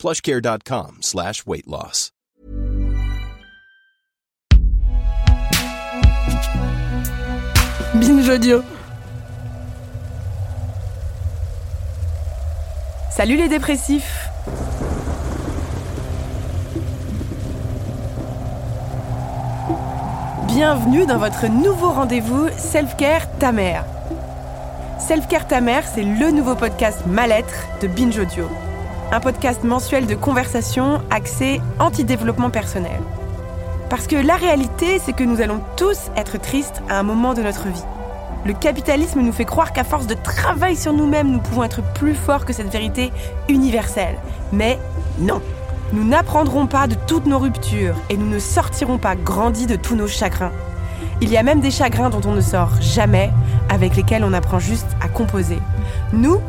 plushcare.com slash weight loss. Binge audio. Salut les dépressifs Bienvenue dans votre nouveau rendez-vous Self-Care Ta Mère. Self-Care Ta Mère, c'est le nouveau podcast Mal-être de Binge Audio. Un podcast mensuel de conversation axé anti-développement personnel. Parce que la réalité, c'est que nous allons tous être tristes à un moment de notre vie. Le capitalisme nous fait croire qu'à force de travail sur nous-mêmes, nous pouvons être plus forts que cette vérité universelle. Mais non Nous n'apprendrons pas de toutes nos ruptures et nous ne sortirons pas grandis de tous nos chagrins. Il y a même des chagrins dont on ne sort jamais, avec lesquels on apprend juste à composer. Nous,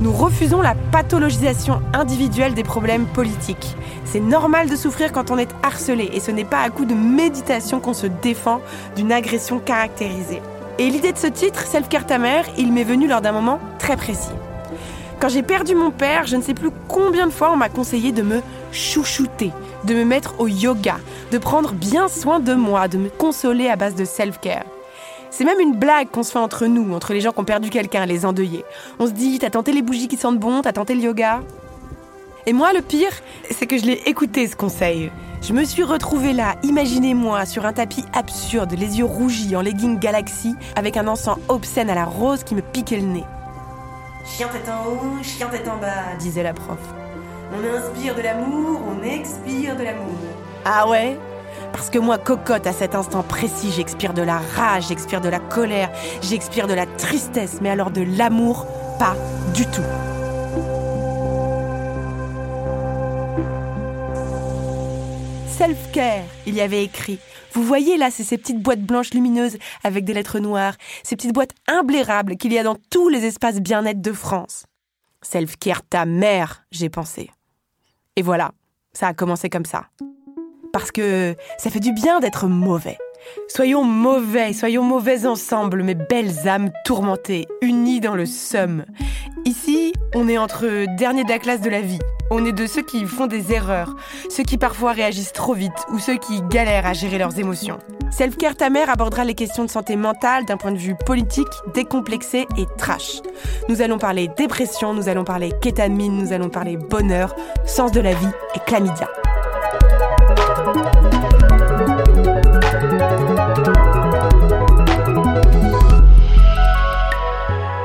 nous refusons la pathologisation individuelle des problèmes politiques. C'est normal de souffrir quand on est harcelé et ce n'est pas à coup de méditation qu'on se défend d'une agression caractérisée. Et l'idée de ce titre, Self-Care ta mère, il m'est venu lors d'un moment très précis. Quand j'ai perdu mon père, je ne sais plus combien de fois on m'a conseillé de me chouchouter, de me mettre au yoga, de prendre bien soin de moi, de me consoler à base de self-care. C'est même une blague qu'on se fait entre nous, entre les gens qui ont perdu quelqu'un, les endeuillés. On se dit, t'as tenté les bougies qui sentent bon, t'as tenté le yoga Et moi, le pire, c'est que je l'ai écouté ce conseil. Je me suis retrouvée là, imaginez-moi, sur un tapis absurde, les yeux rougis, en legging Galaxy, avec un encens obscène à la rose qui me piquait le nez. Chien tête en haut, chien tête en bas, disait la prof. On inspire de l'amour, on expire de l'amour. Ah ouais? Parce que moi, cocotte, à cet instant précis, j'expire de la rage, j'expire de la colère, j'expire de la tristesse, mais alors de l'amour, pas du tout. Self-care, il y avait écrit. Vous voyez là, c'est ces petites boîtes blanches lumineuses avec des lettres noires, ces petites boîtes imblairables qu'il y a dans tous les espaces bien-être de France. Self-care ta mère, j'ai pensé. Et voilà, ça a commencé comme ça. Parce que ça fait du bien d'être mauvais. Soyons mauvais, soyons mauvais ensemble, mes belles âmes tourmentées, unies dans le somme. Ici, on est entre derniers de la classe de la vie. On est de ceux qui font des erreurs, ceux qui parfois réagissent trop vite ou ceux qui galèrent à gérer leurs émotions. Self-Care Ta Mère abordera les questions de santé mentale d'un point de vue politique, décomplexé et trash. Nous allons parler dépression, nous allons parler kétamine, nous allons parler bonheur, sens de la vie et chlamydia.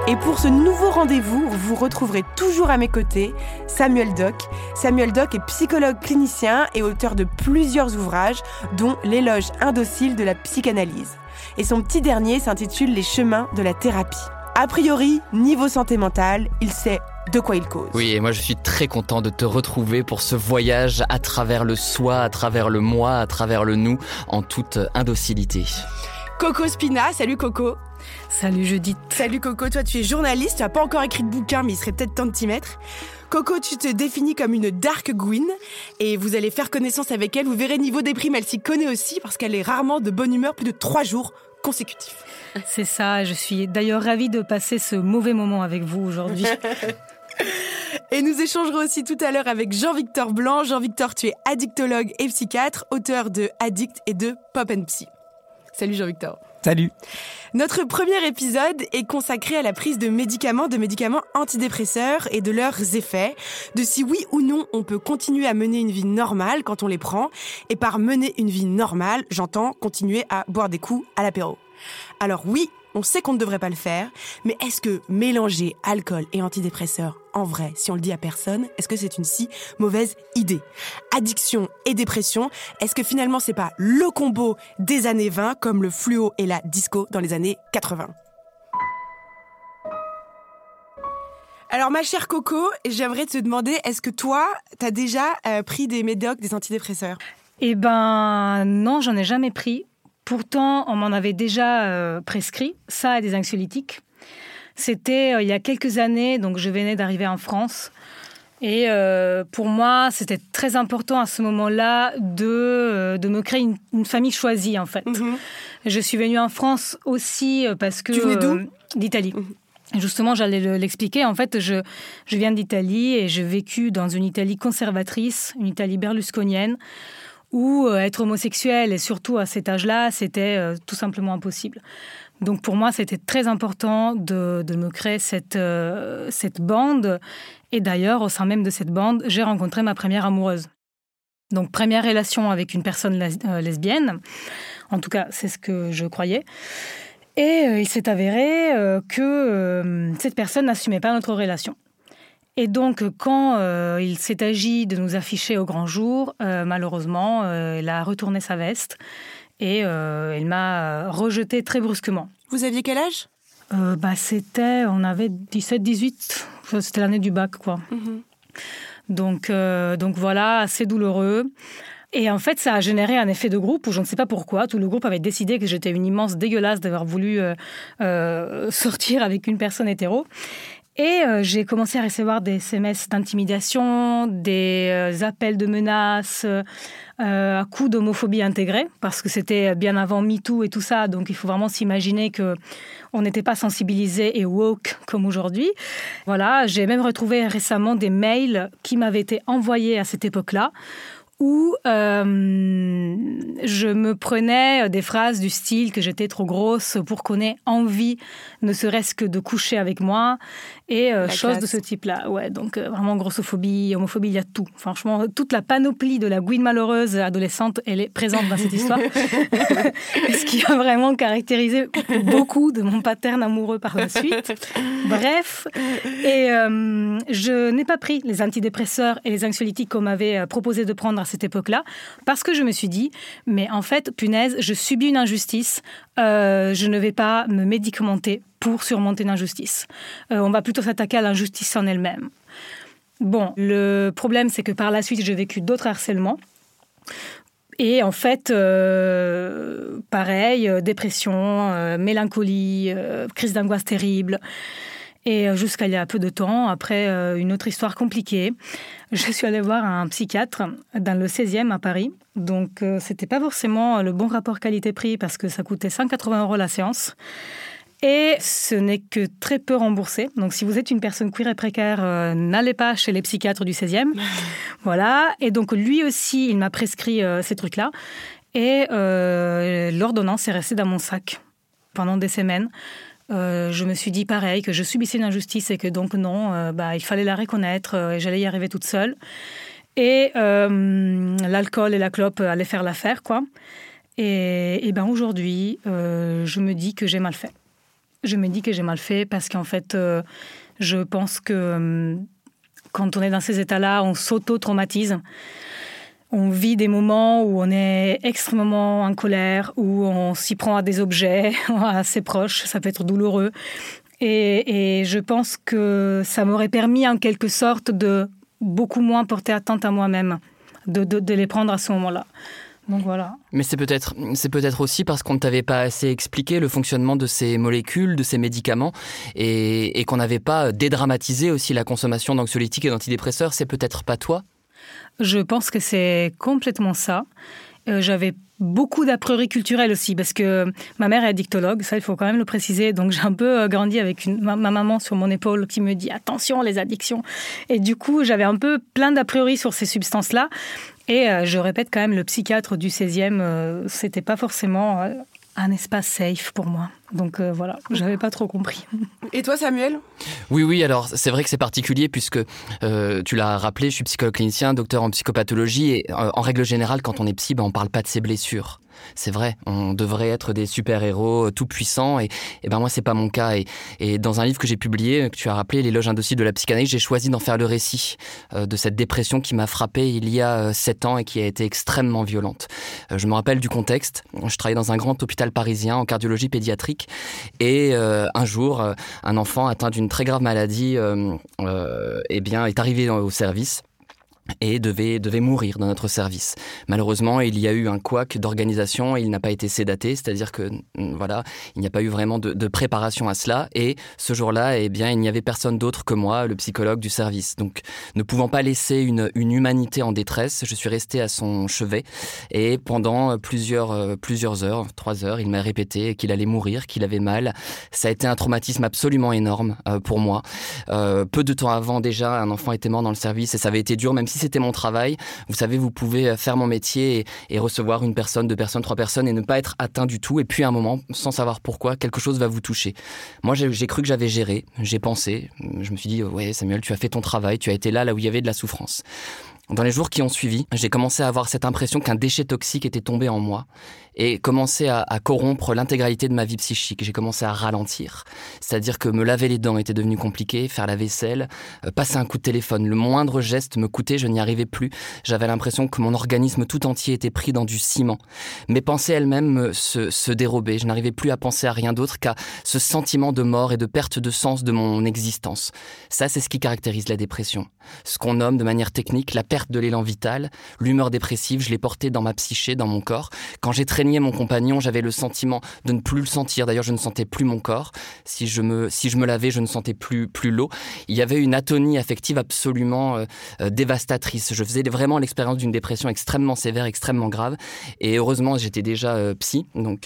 Et pour ce nouveau rendez-vous, vous retrouverez toujours à mes côtés Samuel Doc. Samuel Doc est psychologue clinicien et auteur de plusieurs ouvrages, dont L'éloge indocile de la psychanalyse. Et son petit dernier s'intitule Les chemins de la thérapie. A priori, niveau santé mentale, il sait de quoi il cause. Oui, et moi je suis très content de te retrouver pour ce voyage à travers le soi, à travers le moi, à travers le nous, en toute indocilité. Coco Spina, salut Coco. Salut Judith. Salut Coco, toi tu es journaliste, tu n'as pas encore écrit de bouquin mais il serait peut-être temps de t'y mettre. Coco, tu te définis comme une dark Gwyn et vous allez faire connaissance avec elle. Vous verrez niveau déprime, elle s'y connaît aussi parce qu'elle est rarement de bonne humeur plus de trois jours consécutifs. C'est ça, je suis d'ailleurs ravie de passer ce mauvais moment avec vous aujourd'hui. Et nous échangerons aussi tout à l'heure avec Jean-Victor Blanc. Jean-Victor, tu es addictologue et psychiatre, auteur de Addict et de Pop and Psy. Salut Jean-Victor. Salut. Notre premier épisode est consacré à la prise de médicaments, de médicaments antidépresseurs et de leurs effets, de si oui ou non on peut continuer à mener une vie normale quand on les prend. Et par mener une vie normale, j'entends continuer à boire des coups à l'apéro. Alors oui, on sait qu'on ne devrait pas le faire, mais est-ce que mélanger alcool et antidépresseurs, en vrai, si on le dit à personne, est-ce que c'est une si mauvaise idée? Addiction et dépression, est-ce que finalement c'est pas le combo des années 20 comme le fluo et la disco dans les années 80 Alors ma chère Coco, j'aimerais te demander, est-ce que toi, tu as déjà euh, pris des médocs, des antidépresseurs? Eh ben non, j'en ai jamais pris. Pourtant, on m'en avait déjà euh, prescrit, ça et des anxiolytiques. C'était euh, il y a quelques années, donc je venais d'arriver en France. Et pour moi, c'était très important à ce moment-là de, de me créer une, famille choisie, en fait. Mhm. Je suis venue en France aussi parce que... Tu venais d'où? D'Italie. Mhm. Justement, j'allais l'expliquer. En fait, je, je viens d'Italie et j'ai vécu dans une Italie conservatrice, une Italie berlusconienne, où euh, être homosexuel, et surtout à cet âge-là, c'était euh, tout simplement impossible. Donc pour moi, c'était très important de, de me créer cette, euh, cette bande. Et d'ailleurs, au sein même de cette bande, j'ai rencontré ma première amoureuse. Donc première relation avec une personne lesbienne. En tout cas, c'est ce que je croyais. Et il s'est avéré que cette personne n'assumait pas notre relation. Et donc, quand il s'est agi de nous afficher au grand jour, malheureusement, elle a retourné sa veste et elle m'a rejeté très brusquement. Vous aviez quel âge? Bah, C'était, on avait 17-18, c'était l'année du bac, quoi. Mhm. Donc, donc voilà, assez douloureux. Et en fait, ça a généré un effet de groupe où je ne sais pas pourquoi, tout le groupe avait décidé que j'étais une immense dégueulasse d'avoir voulu euh, euh, sortir avec une personne hétéro. Et euh, j'ai commencé à recevoir des SMS d'intimidation, des appels de menaces, à coups d'homophobie intégrée, parce que c'était bien avant MeToo et tout ça, donc il faut vraiment s'imaginer que on n'était pas sensibilisé et woke comme aujourd'hui. Voilà, j'ai même retrouvé récemment des mails qui m'avaient été envoyés à cette époque-là où euh, je me prenais des phrases du style que j'étais trop grosse pour qu'on ait envie, ne serait-ce que de coucher avec moi, et euh, choses de ce type-là. Ouais, donc euh, vraiment grossophobie, homophobie, il y a tout. Franchement, toute la panoplie de la gouine malheureuse adolescente, elle est présente dans cette histoire. ce qui a vraiment caractérisé beaucoup de mon pattern amoureux par la suite. Bref, et je n'ai pas pris les antidépresseurs et les anxiolytiques qu'on m'avait proposé de prendre à cette époque-là, parce que je me suis dit, mais en fait, punaise, je subis une injustice, euh, je ne vais pas me médicamenter pour surmonter une injustice. Euh, on va plutôt s'attaquer à l'injustice en elle-même. Bon, le problème, c'est que par la suite, j'ai vécu d'autres harcèlements. Et en fait, euh, pareil, dépression, mélancolie, crise d'angoisse terrible. Et euh, jusqu'à il y a peu de temps, après euh, une autre histoire compliquée, je suis allée voir un psychiatre dans le 16e à Paris. Donc, euh, c'était pas forcément le bon rapport qualité-prix parce que ça coûtait 180 euros la séance. Et ce n'est que très peu remboursé. Donc, si vous êtes une personne queer et précaire, n'allez pas chez les psychiatres du 16e. voilà. Et donc, lui aussi, il m'a prescrit ces trucs-là. Et l'ordonnance est restée dans mon sac pendant des semaines. Euh, je me suis dit pareil, que je subissais une injustice et que donc non, euh, bah, il fallait la reconnaître euh, et j'allais y arriver toute seule. Et l'alcool et la clope allaient faire l'affaire, quoi. Et, et ben aujourd'hui, je me dis que j'ai mal fait. Je me dis que j'ai mal fait parce qu'en fait, je pense que quand on est dans ces états-là, on s'auto-traumatise on vit des moments où on est extrêmement en colère, où on s'y prend à des objets, à ses proches, ça peut être douloureux. Et, je pense que ça m'aurait permis en quelque sorte de beaucoup moins porter attente à moi-même, de, les prendre à ce moment-là. Donc voilà. Mais c'est peut-être c'est peut-être aussi parce qu'on ne t'avait pas assez expliqué le fonctionnement de ces molécules, de ces médicaments, et, et qu'on n'avait pas dédramatisé aussi la consommation d'anxiolytiques et d'antidépresseurs. C'est peut-être pas toi? Je pense que c'est complètement ça. Euh, j'avais beaucoup d'a priori culturels aussi, parce que ma mère est addictologue, ça il faut quand même le préciser. Donc j'ai un peu euh, grandi avec ma, maman sur mon épaule qui me dit attention les addictions. Et du coup, j'avais un peu plein d'a priori sur ces substances-là. Et euh, je répète quand même, le psychiatre du 16e, c'était pas forcément un espace safe pour moi. Donc euh, voilà, j'avais pas trop compris. Et toi, Samuel? Oui, oui. Alors c'est vrai que c'est particulier puisque euh, tu l'as rappelé, je suis psychologue clinicien, docteur en psychopathologie et euh, en règle générale, quand on est psy, ben, on parle pas de ses blessures. C'est vrai, on devrait être des super-héros tout puissants et, et ben moi c'est pas mon cas et, dans un livre que j'ai publié que tu as rappelé l'éloge indocile de la psychanalyse, j'ai choisi d'en faire le récit de cette dépression qui m'a frappé il y a sept ans et qui a été extrêmement violente. je me rappelle du contexte, je travaillais dans un grand hôpital parisien en cardiologie pédiatrique. Et un jour, un enfant atteint d'une très grave maladie, eh bien, est arrivé au service et devait, devait mourir dans notre service. Malheureusement, il y a eu un couac d'organisation et il n'a pas été sédaté, c'est-à-dire que mm, voilà, il n'y a pas eu vraiment de, préparation à cela. Et ce jour-là, eh bien, il n'y avait personne d'autre que moi, le psychologue du service. Donc, ne pouvant pas laisser une, une humanité en détresse, je suis resté à son chevet et pendant plusieurs, euh, plusieurs heures, trois heures, il m'a répété qu'il allait mourir, qu'il avait mal. Ça a été un traumatisme absolument énorme euh, pour moi. Euh, peu de temps avant déjà, un enfant était mort dans le service et ça avait été dur, même si si c'était mon travail, vous savez, vous pouvez euh, faire mon métier et, recevoir une personne, deux personnes, trois personnes et ne pas être atteint du tout. Et puis à un moment, sans savoir pourquoi, quelque chose va vous toucher. Moi, j'ai cru que j'avais géré, j'ai pensé, je me suis dit, ouais, Samuel, tu as fait ton travail, tu as été là, là où il y avait de la souffrance. Dans les jours qui ont suivi, j'ai commencé à avoir cette impression qu'un déchet toxique était tombé en moi et commençait à, corrompre l'intégralité de ma vie psychique. J'ai commencé à ralentir. C'est-à-dire que me laver les dents était devenu compliqué, faire la vaisselle, euh, passer un coup de téléphone. Le moindre geste me coûtait, je n'y arrivais plus. J'avais l'impression que mon organisme tout entier était pris dans du ciment. Mes pensées elles-mêmes se, se dérobaient. Je n'arrivais plus à penser à rien d'autre qu'à ce sentiment de mort et de perte de sens de mon existence. Ça, c'est ce qui caractérise la dépression. Ce qu'on nomme de manière technique la perte de l'élan vital, l'humeur dépressive, je l'ai portée dans ma psyché, dans mon corps. Quand j'ai mon compagnon, j'avais le sentiment de ne plus le sentir. D'ailleurs, je ne sentais plus mon corps. Si je me, si je me lavais, je ne sentais plus, plus l'eau. Il y avait une atonie affective absolument euh, euh, dévastatrice. Je faisais vraiment l'expérience d'une dépression extrêmement sévère, extrêmement grave. Et heureusement, j'étais déjà euh, psy. Donc,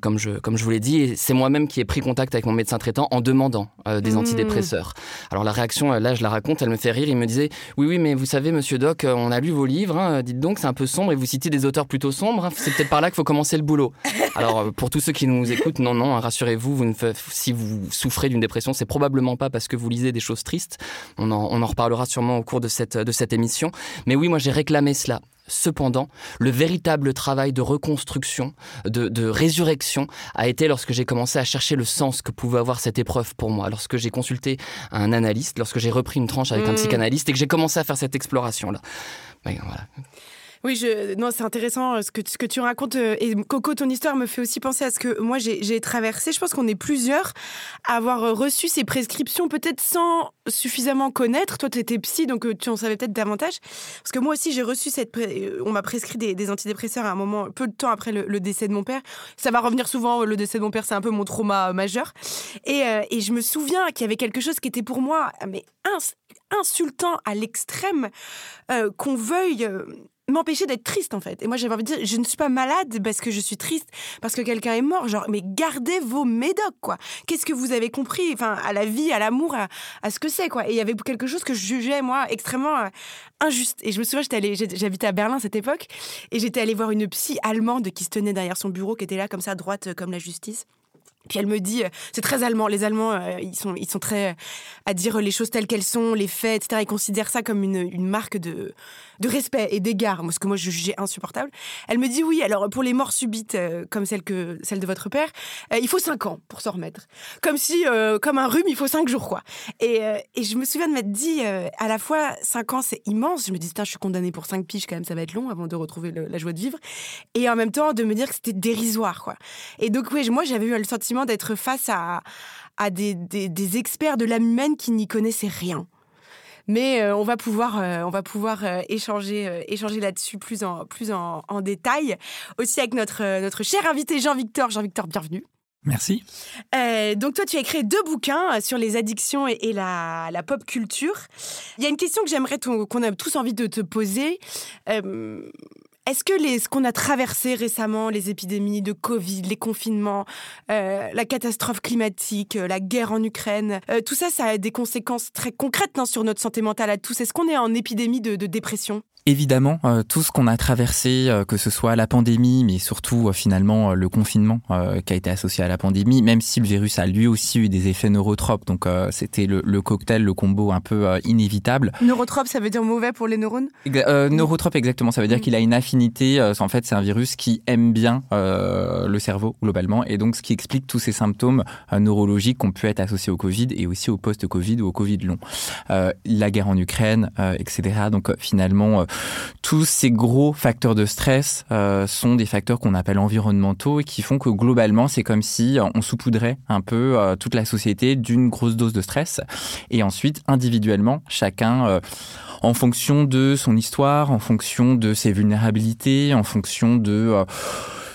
comme je, comme je vous l'ai dit, c'est moi-même qui ai pris contact avec mon médecin traitant en demandant des mmh. antidépresseurs. Alors, la réaction, là, je la raconte, elle me fait rire. Il me disait, oui, oui, mais vous savez, monsieur Doc, on a lu vos livres. Hein. dites donc, c'est un peu sombre et vous citez des auteurs plutôt sombres. Hein. C'est peut-être par là qu'il faut commencer le boulot. Alors, euh, pour tous ceux qui nous écoutent, non, non, hein, rassurez-vous, vous si vous souffrez d'une dépression, c'est probablement pas parce que vous lisez des choses tristes. On en, on en reparlera sûrement au cours de cette, de cette émission. Mais oui, moi, j'ai réclamé cela. Cependant, le véritable travail de reconstruction, de, de résurrection, a été lorsque j'ai commencé à chercher le sens que pouvait avoir cette épreuve pour moi, lorsque j'ai consulté un analyste, lorsque j'ai repris une tranche avec un mmh. psychanalyste et que j'ai commencé à faire cette exploration-là. Ben, voilà. Oui, non, c'est intéressant euh, ce que, ce que tu racontes. Euh, et Coco, ton histoire me fait aussi penser à ce que moi j'ai traversé. Je pense qu'on est plusieurs à avoir euh, reçu ces prescriptions, peut-être sans suffisamment connaître. Toi, tu étais psy, donc tu en savais peut-être davantage. Parce que moi aussi, j'ai reçu cette. On m'a prescrit des, antidépresseurs à un moment, peu de temps après le, décès de mon père. Ça va revenir souvent, le décès de mon père, c'est un peu mon trauma majeur. Et, et je me souviens qu'il y avait quelque chose qui était pour moi mais insultant à l'extrême, qu'on veuille m'empêcher d'être triste en fait. Et moi j'avais envie de dire, je ne suis pas malade parce que je suis triste, parce que quelqu'un est mort. Genre, mais gardez vos médocs quoi. Qu'est-ce que vous avez compris, enfin, à la vie, à l'amour, à, ce que c'est quoi. Et il y avait quelque chose que je jugeais moi extrêmement euh, injuste. Et je me souviens, j'habitais à Berlin à cette époque, et j'étais allée voir une psy allemande qui se tenait derrière son bureau, qui était là comme ça, droite euh, comme la justice. Puis elle me dit, euh, c'est très allemand. Les Allemands, euh, ils sont, ils sont très euh, à dire les choses telles qu'elles sont, les faits, etc. Ils considèrent ça comme une, marque de, respect et d'égard, ce que moi je jugeais insupportable. Elle me dit oui. Alors pour les morts subites, comme celle que celle de votre père, il faut cinq ans pour s'en remettre. Comme si, comme un rhume, il faut cinq jours, quoi. Et, et je me souviens de m'être dit, à la fois cinq ans, c'est immense. Je me dis, je suis condamnée pour cinq piges, quand même, ça va être long avant de retrouver la joie de vivre. Et en même temps, de me dire que c'était dérisoire, quoi. Et donc oui, moi j'avais eu le sentiment d'être face à, à des, des, experts de l'âme humaine qui n'y connaissaient rien. Mais euh, on va pouvoir, euh, on va pouvoir euh, échanger, échanger là-dessus plus, en, plus en, en, détail. Aussi avec notre, notre cher invité Jean-Victor. Jean-Victor, bienvenue. Merci. donc toi, tu as écrit deux bouquins sur les addictions et, la, la, pop culture. Il y a une question que j'aimerais qu'on a tous envie de te poser. Est-ce que les, ce qu'on a traversé récemment, les épidémies de Covid, les confinements, euh, la catastrophe climatique, euh, la guerre en Ukraine, euh, tout ça, ça a des conséquences très concrètes hein, sur notre santé mentale à tous. Est-ce qu'on est en épidémie de dépression? Évidemment, euh, tout ce qu'on a traversé, euh, que ce soit la pandémie, mais surtout euh, finalement le confinement qui a été associé à la pandémie, même si le virus a lui aussi eu des effets neurotropes, donc c'était le, le, cocktail, le combo un peu inévitable. Neurotrope, ça veut dire mauvais pour les neurones? Neurotrope, exactement, ça veut dire mm. qu'il a une affinité, en fait c'est un virus qui aime bien le cerveau globalement, et donc ce qui explique tous ces symptômes neurologiques qui ont pu être associés au Covid et aussi au post-Covid ou au Covid long. la guerre en Ukraine, etc. Donc finalement tous ces gros facteurs de stress sont des facteurs qu'on appelle environnementaux et qui font que globalement, c'est comme si on saupoudrait un peu toute la société d'une grosse dose de stress. Et ensuite, individuellement, chacun en fonction de son histoire, en fonction de ses vulnérabilités, en fonction de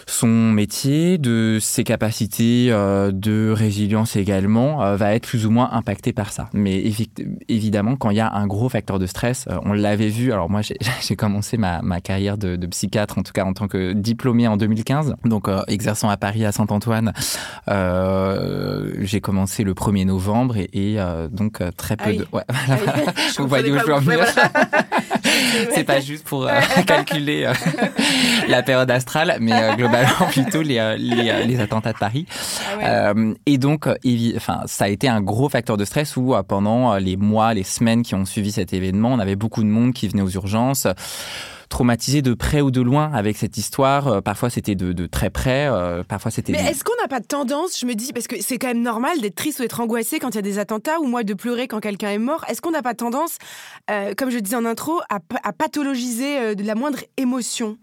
son métier, de ses capacités euh, de résilience également, euh, va être plus ou moins impacté par ça. Mais évidemment, quand il y a un gros facteur de stress, euh, on l'avait vu. Alors moi, j'ai commencé ma, carrière de, psychiatre, en tout cas en tant que diplômé en 2015, donc exerçant à Paris à Saint-Antoine. j'ai commencé le 1er novembre et, donc très peu de. Ouais, Vous voyez où je veux en venir. C'est pas juste pour calculer la période astrale, mais globalement plutôt les, euh, euh, les, attentats de Paris. Ah euh, et donc, enfin, ça a été un gros facteur de stress où pendant les mois, les semaines qui ont suivi cet événement, on avait beaucoup de monde qui venait aux urgences traumatisé de près ou de loin avec cette histoire. parfois, c'était de, très près, parfois, c'était... Mais est-ce qu'on n'a pas de tendance, je me dis, parce que c'est quand même normal d'être triste ou d'être angoissé quand il y a des attentats, ou moi de pleurer quand quelqu'un est mort, est-ce qu'on n'a pas tendance, comme je disais en intro, à, à pathologiser de la moindre émotion?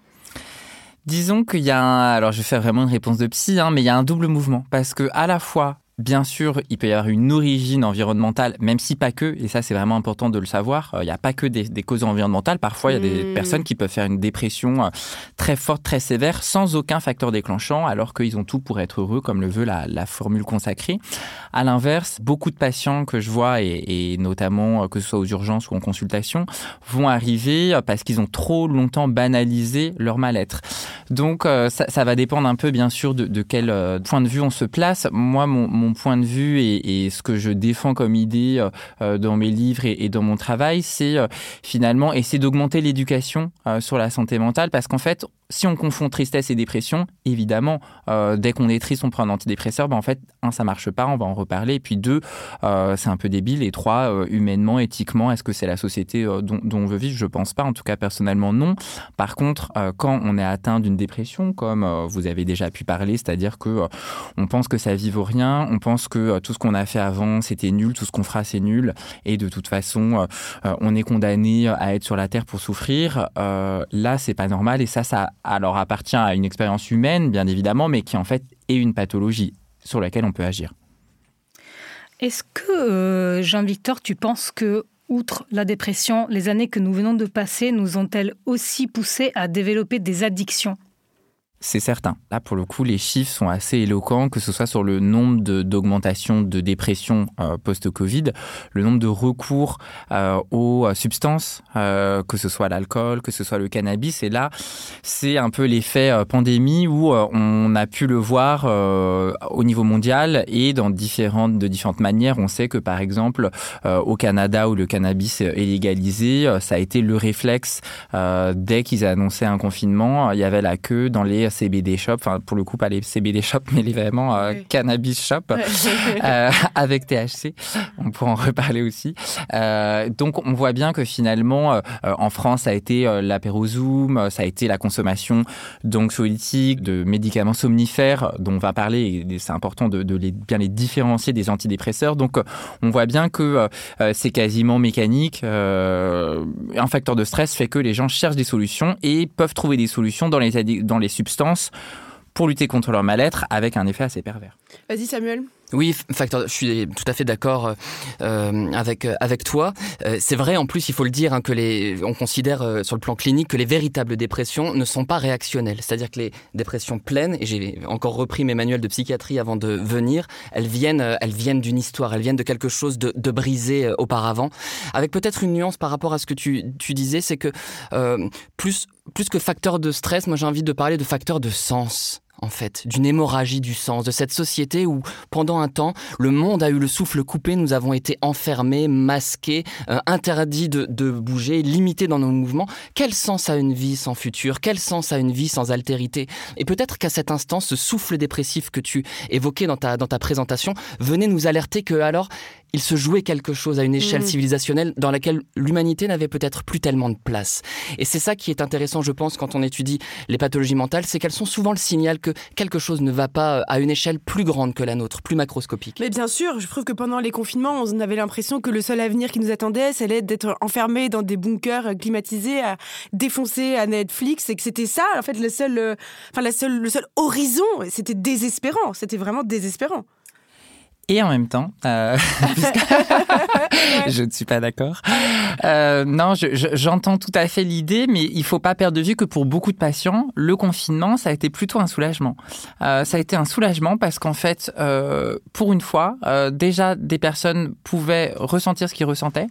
Disons qu'il y a un, alors je vais faire vraiment une réponse de psy, hein, mais il y a un double mouvement. Parce que à la fois Bien sûr, il peut y avoir une origine environnementale, même si pas que, et ça c'est vraiment important de le savoir, euh, il n'y a pas que des, causes environnementales, parfois il y a des hmm. personnes qui peuvent faire une dépression euh, très forte, très sévère, sans aucun facteur déclenchant, alors qu'ils ont tout pour être heureux, comme le veut la, formule consacrée. À l'inverse, beaucoup de patients que je vois, et, notamment euh, que ce soit aux urgences ou en consultation, vont arriver parce qu'ils ont trop longtemps banalisé leur mal-être. Donc ça, va dépendre un peu bien sûr de, quel point de vue on se place. Moi, mon mon point de vue et, ce que je défends comme idée euh, euh, dans mes livres et, dans mon travail, c'est euh, finalement essayer d'augmenter l'éducation sur la santé mentale. Parce qu'en fait, si on confond tristesse et dépression, évidemment, euh, dès qu'on est triste, on prend un antidépresseur. Ben en fait, un, ça marche pas, on va en reparler. Et puis deux, euh, c'est un peu débile. Et trois, euh, humainement, éthiquement, est-ce que c'est la société dont, on veut vivre? Je pense pas. En tout cas, personnellement, non. Par contre, quand on est atteint d'une dépression, comme vous avez déjà pu parler, c'est-à-dire que on pense que ça vie vaut rien, on pense que tout ce qu'on a fait avant, c'était nul, tout ce qu'on fera, c'est nul, et de toute façon, on est condamné à être sur la terre pour souffrir. là, c'est pas normal. Et ça, ça alors appartient à une expérience humaine, bien évidemment, mais qui en fait est une pathologie sur laquelle on peut agir. Est-ce que, euh, Jean-Victor, tu penses que, outre la dépression, les années que nous venons de passer nous ont-elles aussi poussé à développer des addictions? C'est certain. Là, pour le coup, les chiffres sont assez éloquents, que ce soit sur le nombre d'augmentation de, dépression euh, post-Covid, le nombre de recours euh, aux substances, euh, que ce soit l'alcool, que ce soit le cannabis. Et là, c'est un peu l'effet pandémie où on a pu le voir au niveau mondial et dans différentes, de différentes manières. On sait que, par exemple, au Canada où le cannabis est légalisé, ça a été le réflexe dès qu'ils annonçaient un confinement. Il y avait la queue dans les CBD shop, enfin pour le coup pas les CBD shop, mais les vraiment euh, cannabis shop euh, avec THC. On pourra en reparler aussi. Euh, donc on voit bien que finalement en France ça a été l'apéro Zoom, ça a été la consommation d'anxiolytiques, de médicaments somnifères dont on va parler et c'est important de, les, bien les différencier des antidépresseurs. Donc on voit bien que c'est quasiment mécanique. un facteur de stress fait que les gens cherchent des solutions et peuvent trouver des solutions dans les, dans les substances pour lutter contre leur mal-être avec un effet assez pervers. Vas-y Samuel. Oui, facteur, je suis tout à fait d'accord euh, avec euh, avec toi. Euh, c'est vrai, en plus, il faut le dire, hein, que les, on considère sur le plan clinique que les véritables dépressions ne sont pas réactionnelles. C'est-à-dire que les dépressions pleines, et j'ai encore repris mes manuels de psychiatrie avant de venir, elles viennent, elles viennent d'une histoire, elles viennent de quelque chose de, de brisé auparavant. Avec peut-être une nuance par rapport à ce que tu, tu disais, c'est que plus plus que facteur de stress, moi j'ai envie de parler de facteur de sens en fait, d'une hémorragie du sens, de cette société où, pendant un temps, le monde a eu le souffle coupé, nous avons été enfermés, masqués, euh, interdits de, bouger, limités dans nos mouvements. Quel sens a une vie sans futur? Quel sens a une vie sans altérité? Et peut-être qu'à cet instant, ce souffle dépressif que tu évoquais dans ta, dans ta présentation venait nous alerter que alors, il se jouait quelque chose à une échelle mm. civilisationnelle dans laquelle l'humanité n'avait peut-être plus tellement de place. Et c'est ça qui est intéressant, je pense, quand on étudie les pathologies mentales, c'est qu'elles sont souvent le signal que quelque chose ne va pas à une échelle plus grande que la nôtre, plus macroscopique. Mais bien sûr, je trouve que pendant les confinements, on avait l'impression que le seul avenir qui nous attendait, c'était d'être enfermés dans des bunkers climatisés, à défoncer à Netflix, et que c'était ça, en fait, le seul, euh, enfin, la seule, le seul horizon. C'était désespérant, c'était vraiment désespérant. Et en même temps, euh, je ne suis pas d'accord. Euh, non, j'entends tout à fait l'idée, mais il faut pas perdre de vue que pour beaucoup de patients, le confinement, ça a été plutôt un soulagement. Euh, ça a été un soulagement parce qu'en fait, euh, pour une fois, euh, déjà des personnes pouvaient ressentir ce qu'ils ressentaient.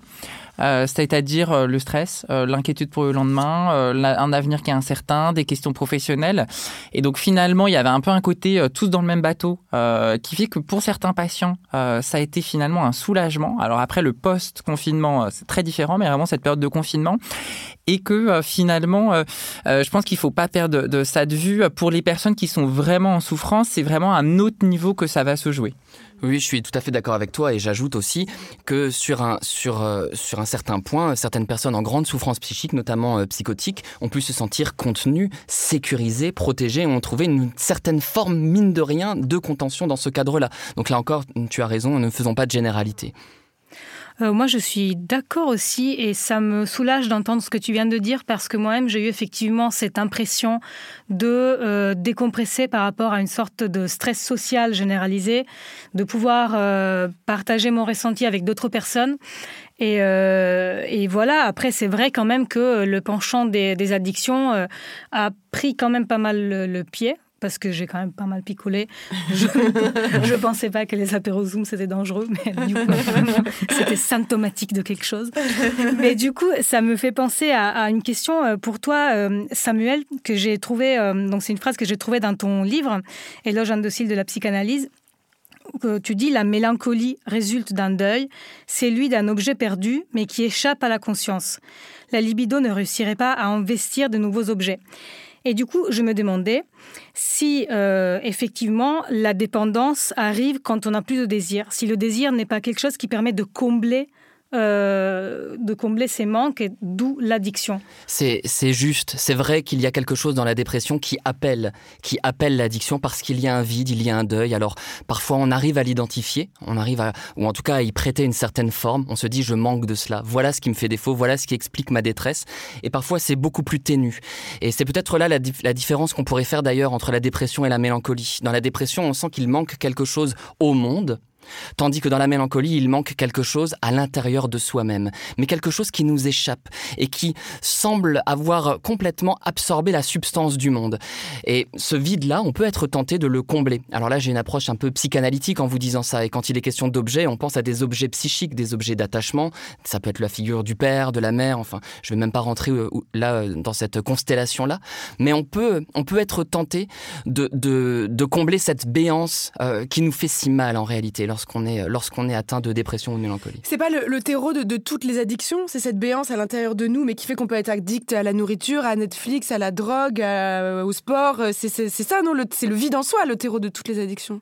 Euh, c'est-à-dire euh, le stress, euh, l'inquiétude pour le lendemain, un avenir qui est incertain, des questions professionnelles. Et donc finalement, il y avait un peu un côté tous dans le même bateau, qui fait que pour certains patients, ça a été finalement un soulagement. Alors après, le post-confinement, c'est très différent, mais vraiment cette période de confinement. Et que finalement, je pense qu'il faut pas perdre de ça de vue. Pour les personnes qui sont vraiment en souffrance, c'est vraiment un autre niveau que ça va se jouer. Oui, je suis tout à fait d'accord avec toi et j'ajoute aussi que sur un, sur, euh, sur un certain point, certaines personnes en grande souffrance psychique, notamment euh, psychotique, ont pu se sentir contenues, sécurisées, protégées, ont trouvé une certaine forme, mine de rien, de contention dans ce cadre-là. Donc là encore, tu as raison, ne faisons pas de généralité. Euh, moi, je suis d'accord aussi et ça me soulage d'entendre ce que tu viens de dire parce que moi-même, j'ai eu effectivement cette impression de euh, décompresser par rapport à une sorte de stress social généralisé, de pouvoir euh, partager mon ressenti avec d'autres personnes. Et, et, voilà, après, c'est vrai quand même que le penchant des, addictions a pris quand même pas mal le pied parce que j'ai quand même pas mal picolé. Je ne pensais pas que les apéros c'était dangereux, mais du coup, c'était symptomatique de quelque chose. Mais du coup, ça me fait penser à, une question euh, pour toi, euh, Samuel, que j'ai trouvé. Euh, donc, c'est une phrase que j'ai trouvée dans ton livre, Éloge indocile de la psychanalyse. Que tu dis la mélancolie résulte d'un deuil, c'est lui d'un objet perdu, mais qui échappe à la conscience. La libido ne réussirait pas à investir de nouveaux objets. Et du coup, je me demandais si euh, effectivement la dépendance arrive quand on n'a plus de désir, si le désir n'est pas quelque chose qui permet de combler euh, de combler ces manques, et d'où l'addiction. C'est juste, c'est vrai qu'il y a quelque chose dans la dépression qui appelle, qui appelle l'addiction parce qu'il y a un vide, il y a un deuil. Alors parfois on arrive à l'identifier, on arrive à, ou en tout cas à y prêter une certaine forme. On se dit je manque de cela, voilà ce qui me fait défaut, voilà ce qui explique ma détresse. Et parfois c'est beaucoup plus ténu. Et c'est peut-être là la, la différence qu'on pourrait faire d'ailleurs entre la dépression et la mélancolie. Dans la dépression, on sent qu'il manque quelque chose au monde Tandis que dans la mélancolie, il manque quelque chose à l'intérieur de soi-même, mais quelque chose qui nous échappe et qui semble avoir complètement absorbé la substance du monde. Et ce vide-là, on peut être tenté de le combler. Alors là, j'ai une approche un peu psychanalytique en vous disant ça, et quand il est question d'objets, on pense à des objets psychiques, des objets d'attachement. Ça peut être la figure du père, de la mère, enfin, je vais même pas rentrer euh, là euh, dans cette constellation-là, mais on peut, on peut être tenté de, de, combler cette béance euh, qui nous fait si mal en réalité lorsqu'on est, lorsqu'on est atteint de dépression ou de mélancolie. C'est pas le, terreau de, toutes les addictions, c'est cette béance à l'intérieur de nous, mais qui fait qu'on peut être addict à la nourriture, à Netflix, à la drogue, au sport. C'est ça, non C'est le vide en soi, le terreau de toutes les addictions.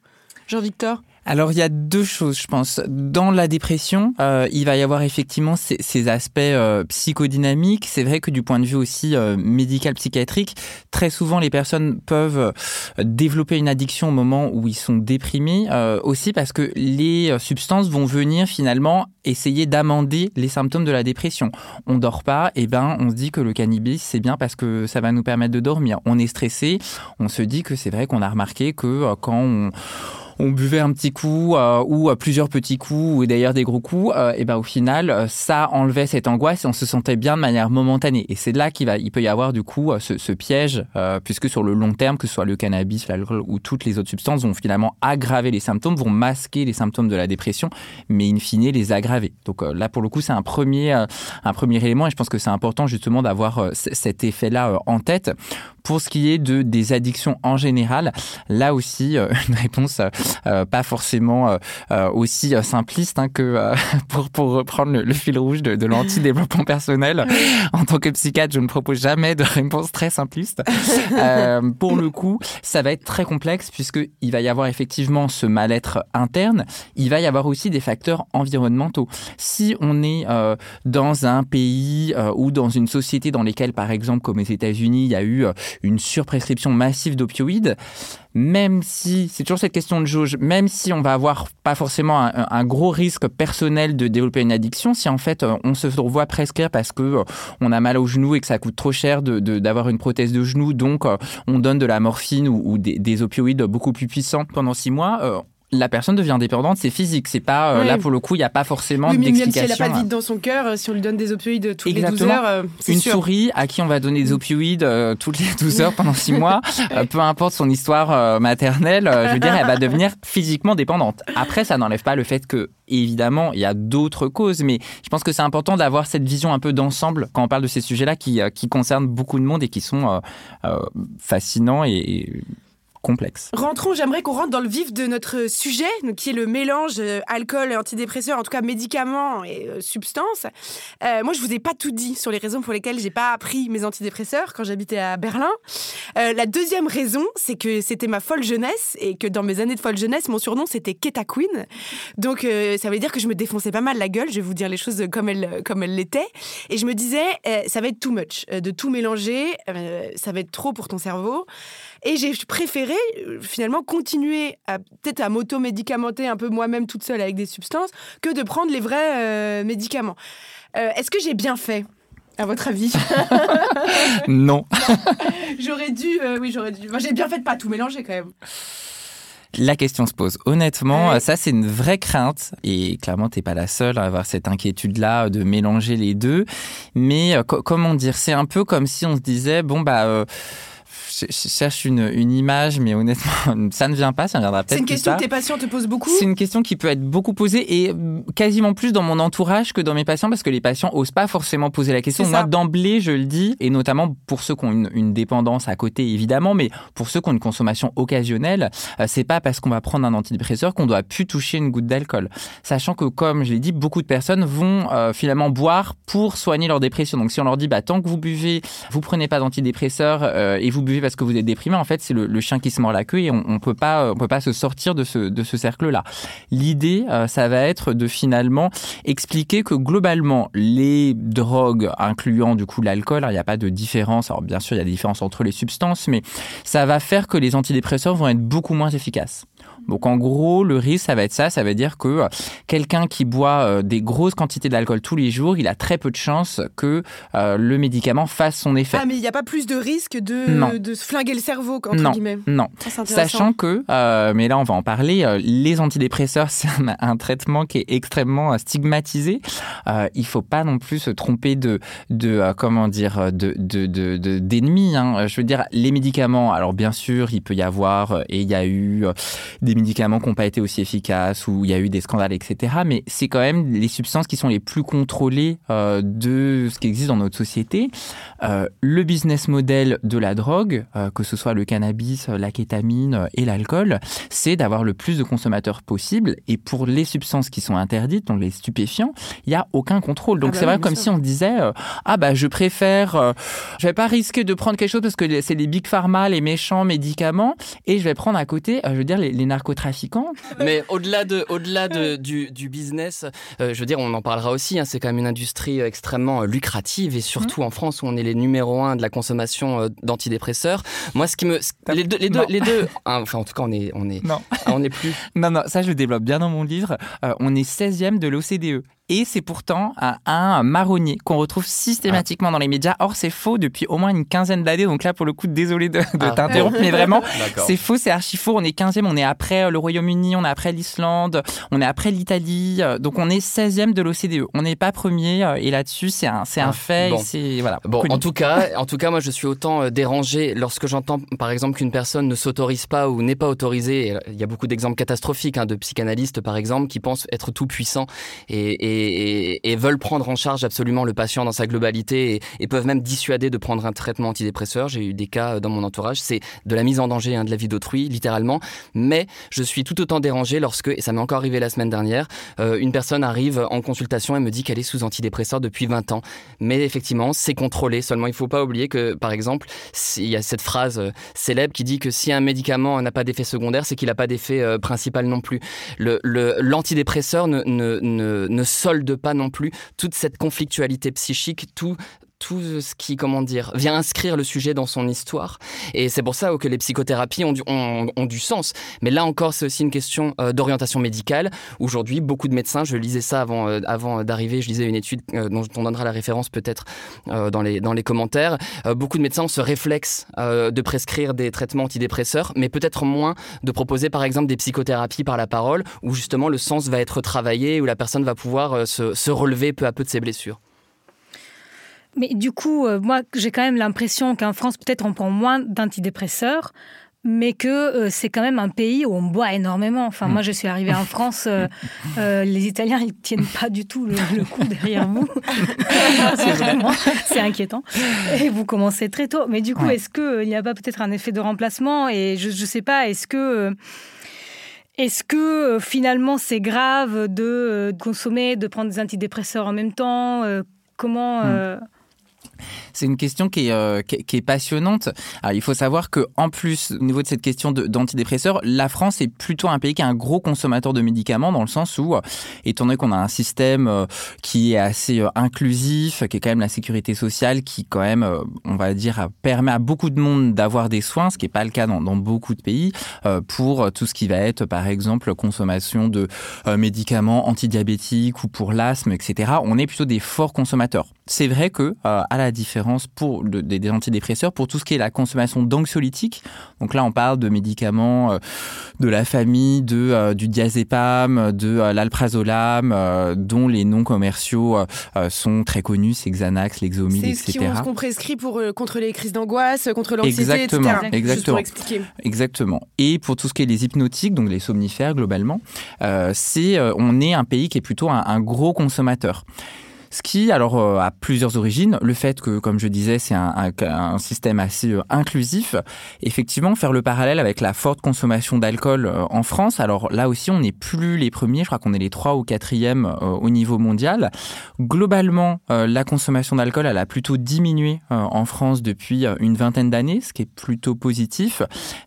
Jean-Victor? Alors il y a deux choses, je pense. Dans la dépression, euh, il va y avoir effectivement ces, aspects euh, psychodynamiques. C'est vrai que du point de vue aussi euh, médical psychiatrique, très souvent les personnes peuvent développer une addiction au moment où ils sont déprimés, aussi parce que les substances vont venir finalement essayer d'amender les symptômes de la dépression. On dort pas, et eh ben on se dit que le cannabis c'est bien parce que ça va nous permettre de dormir. On est stressé, on se dit que c'est vrai qu'on a remarqué que quand on on buvait un petit coup euh, ou euh, plusieurs petits coups ou d'ailleurs des gros coups, euh, et ben au final ça enlevait cette angoisse et on se sentait bien de manière momentanée. Et c'est là qu'il va, il peut y avoir du coup ce, piège, puisque sur le long terme, que ce soit le cannabis, l'alcool ou toutes les autres substances, vont finalement aggraver les symptômes, vont masquer les symptômes de la dépression, mais in fine les aggraver. Donc là pour le coup c'est un premier, un premier élément et je pense que c'est important justement d'avoir cet effet-là en tête Pour ce qui est de des addictions en général, là aussi une réponse pas forcément aussi simpliste hein, que pour pour reprendre le, fil rouge de, de l'anti-développement personnel. En tant que psychiatre, je ne propose jamais de réponse très simpliste. pour le coup, ça va être très complexe puisque il va y avoir effectivement ce mal-être interne. Il va y avoir aussi des facteurs environnementaux. Si on est euh, dans un pays euh, ou dans une société dans lesquelles, par exemple, comme les États-Unis, il y a eu euh, une surprescription massive d'opioïdes, même si, c'est toujours cette question de jauge, même si on va avoir pas forcément un, gros risque personnel de développer une addiction, si en fait on se revoit prescrire parce que on a mal au genou et que ça coûte trop cher d'avoir de, une prothèse de genou, donc on donne de la morphine ou, des, des, opioïdes beaucoup plus puissants. Pendant six mois, la personne devient dépendante, c'est physique. C'est pas euh, là pour le coup, il n'y a pas forcément oui, Même si elle n'a pas de vide dans son cœur, euh, si on lui donne des opioïdes toutes les 12 heures, euh, une souris à qui on va donner des mm. opioïdes toutes les 12 heures pendant 6 mois, peu importe son histoire maternelle, je veux dire, elle va devenir physiquement dépendante. Après, ça n'enlève pas le fait que évidemment, il y a d'autres causes, mais je pense que c'est important d'avoir cette vision un peu d'ensemble quand on parle de ces sujets-là qui, qui concernent beaucoup de monde et qui sont fascinants et complexe. Rentrons, j'aimerais qu'on rentre dans le vif de notre sujet, qui est le mélange euh, alcool, antidépresseur, en tout cas médicaments et euh, substances. Euh, moi, je vous ai pas tout dit sur les raisons pour lesquelles j'ai pas pris mes antidépresseurs quand j'habitais à Berlin. la deuxième raison, c'est que c'était ma folle jeunesse et que dans mes années de folle jeunesse, mon surnom c'était Keta Queen. Donc, ça veut dire que je me défonçais pas mal la gueule. Je vais vous dire les choses comme elles comme elles l'étaient. Et je me disais, ça va être too much de tout mélanger. ça va être trop pour ton cerveau. Et j'ai préféré euh, finalement continuer à peut-être à m'auto-médicamenter un peu moi-même toute seule avec des substances que de prendre les vrais euh, médicaments. Euh, est-ce que j'ai bien fait à votre avis? Non. j'aurais dû, oui, j'aurais dû. Moi, j'ai bien fait de pas tout mélanger quand même. La question se pose. Honnêtement, ça c'est une vraie crainte et clairement t'es pas la seule à avoir cette inquiétude-là de mélanger les deux. Mais comment dire, c'est un peu comme si on se disait bon bah je cherche une, une, image, mais honnêtement, ça ne vient pas, ça viendra peut-être. C'est une question que tes patients te posent beaucoup C'est une question qui peut être beaucoup posée et quasiment plus dans mon entourage que dans mes patients parce que les patients osent pas forcément poser la question. Moi, d'emblée, je le dis, et notamment pour ceux qui ont une, une, dépendance à côté, évidemment, mais pour ceux qui ont une consommation occasionnelle, euh, c'est pas parce qu'on va prendre un antidépresseur qu'on doit plus toucher une goutte d'alcool. Sachant que, comme je l'ai dit, beaucoup de personnes vont euh, finalement boire pour soigner leur dépression. Donc, si on leur dit, bah, tant que vous buvez, vous prenez pas d'antidépresseur euh, et vous buvez parce que vous êtes déprimé, en fait, c'est le, chien qui se mord la queue et on, on peut pas, on peut pas se sortir de ce, cercle-là. L'idée, euh, ça va être de finalement expliquer que globalement, les drogues, incluant du coup l'alcool, il n'y a pas de différence. Alors bien sûr, il y a des différences entre les substances, mais ça va faire que les antidépresseurs vont être beaucoup moins efficaces. Donc en gros, le risque, ça va être ça. Ça veut dire que euh, quelqu'un qui boit euh, des grosses quantités d'alcool tous les jours, il a très peu de chances que euh, le médicament fasse son effet. Ah, mais il n'y a pas plus de risque de, de se flinguer le cerveau, entre non. guillemets. Non. Sachant que, mais là on va en parler, les antidépresseurs, c'est un, traitement qui est extrêmement stigmatisé. il faut pas non plus se tromper de, de comment dire, de, d'ennemis. De, hein. Je veux dire, les médicaments, alors bien sûr, il peut y avoir, et il y a eu des médicaments qui n'ont pas été aussi efficaces, ou il y a eu des scandales, etc. Mais c'est quand même les substances qui sont les plus contrôlées euh, de ce qui existe dans notre société. Euh, le business model de la drogue, euh, que ce soit le cannabis, la kétamine et l'alcool, c'est d'avoir le plus de consommateurs possible. Et pour les substances qui sont interdites, donc les stupéfiants, il n'y a aucun contrôle. Donc ah bah c'est vrai comme si on disait ah bah je préfère, je vais pas risquer de prendre quelque chose parce que c'est les big pharma, les méchants médicaments, et je vais prendre à côté, je veux dire les, les narcotrafiquants. Mais au-delà de, au-delà de, du, du, business, euh, je veux dire, on en parlera aussi. Hein, c'est quand même une industrie euh, extrêmement euh, lucrative et surtout mmh. en France où on est les numéro un de la consommation d'antidépresseurs. Moi, ce qui me, les deux, les deux, les deux hein, enfin en tout cas, on est, on est, non. on est plus. non, non, ça je le développe bien dans mon livre. on est 16e de l'OCDE et c'est pourtant un, marronnier qu'on retrouve systématiquement dans les médias. Or, c'est faux depuis au moins une quinzaine d'années. Donc là, pour le coup, désolé de, de ah. t'interrompre, mais vraiment, c'est faux, c'est archi faux. On est 15e, on est après le Royaume-Uni, on est après l'Islande, on est après l'Italie. Donc on est 16e de l'OCDE. On n'est pas premier. Et là-dessus, c'est un, c'est un ah, fait. Bon. C'est, voilà, bon, en tout, cas, en tout cas, moi, je suis autant euh, dérangé lorsque j'entends, par exemple, qu'une personne ne s'autorise pas ou n'est pas autorisée. Il y a beaucoup d'exemples catastrophiques hein, de psychanalystes, par exemple, qui pensent être tout puissants et et, veulent prendre en charge absolument le patient dans sa globalité et, peuvent même dissuader de prendre un traitement antidépresseur. J'ai eu des cas dans mon entourage. C'est de la mise en danger hein, de la vie d'autrui, littéralement. Mais je suis tout autant dérangé lorsque, et ça m'est encore arrivé la semaine dernière, euh, une personne arrive en consultation et me dit qu'elle est sous antidépresseur depuis 20 ans. Mais effectivement, c'est contrôlé. Seulement, il ne faut pas oublier que, par exemple, il y a cette phrase euh, célèbre qui dit que si un médicament n'a pas d'effet secondaire, c'est qu'il n'a pas d'effet euh, principal non plus. L'antidépresseur le, ne, ne, ne, solde pas non plus toute cette conflictualité psychique, tout, tout ce qui, comment dire, vient inscrire le sujet dans son histoire. Et c'est pour ça que les psychothérapies ont du, sens. Mais là encore, c'est aussi une question euh, d'orientation médicale. Aujourd'hui, beaucoup de médecins, je lisais ça avant, euh, d'arriver, je lisais une étude euh, dont on donnera la référence peut-être dans, les, commentaires. beaucoup de médecins ont ce réflexe de prescrire des traitements antidépresseurs, mais peut-être moins de proposer par exemple des psychothérapies par la parole, où justement le sens va être travaillé, où la personne va pouvoir se relever peu à peu de ses blessures. Mais du coup, euh, moi, j'ai quand même l'impression qu'en France, peut-être on prend moins d'antidépresseurs, mais que euh, c'est quand même un pays où on boit énormément. Enfin, moi, je suis arrivée en France, euh, les Italiens, ils tiennent pas du tout le, coup derrière vous. c'est vraiment, c'est inquiétant. Et vous commencez très tôt. Mais du coup, est-ce qu'il n'y a pas peut-être un effet de remplacement? Et je ne sais pas, est-ce que... Est-ce que finalement c'est grave de consommer, de prendre des antidépresseurs en même temps? Comment hmm. C'est une question qui est, euh, passionnante. il faut savoir que en plus, au niveau de cette question d'antidépresseurs, la France est plutôt un pays qui est un gros consommateur de médicaments dans le sens où, euh, étant donné qu'on a un système euh, qui est assez inclusif, qui est quand même la sécurité sociale, qui quand même, on va dire, permet à beaucoup de monde d'avoir des soins, ce qui n'est pas le cas dans, beaucoup de pays, pour tout ce qui va être, par exemple, consommation de médicaments antidiabétiques ou pour l'asthme, etc. On est plutôt des forts consommateurs. C'est vrai que, à la différence pour des, antidépresseurs pour tout ce qui est la consommation d'anxiolytiques. Donc là, on parle de médicaments euh, de la famille de, euh, du diazépam, de euh, l'alprazolam, dont les noms commerciaux sont très connus, c'est Xanax, Lexomil, etc. C'est ce qu'on prescrit pour, contre les crises d'angoisse, contre l'anxiété, exactement, etc. Exactement. expliquer. Exactement. Et pour tout ce qui est les hypnotiques, donc les somnifères globalement, c'est on est un pays qui est plutôt un gros consommateur. Ce qui, alors, euh, a plusieurs origines. Le fait que, comme je disais, c'est un, système assez euh, inclusif. Effectivement, faire le parallèle avec la forte consommation d'alcool euh, en France. Alors là aussi, on n'est plus les premiers. Je crois qu'on est les trois ou quatrièmes au niveau mondial. Globalement, la consommation d'alcool, elle a plutôt diminué en France depuis une vingtaine d'années, ce qui est plutôt positif.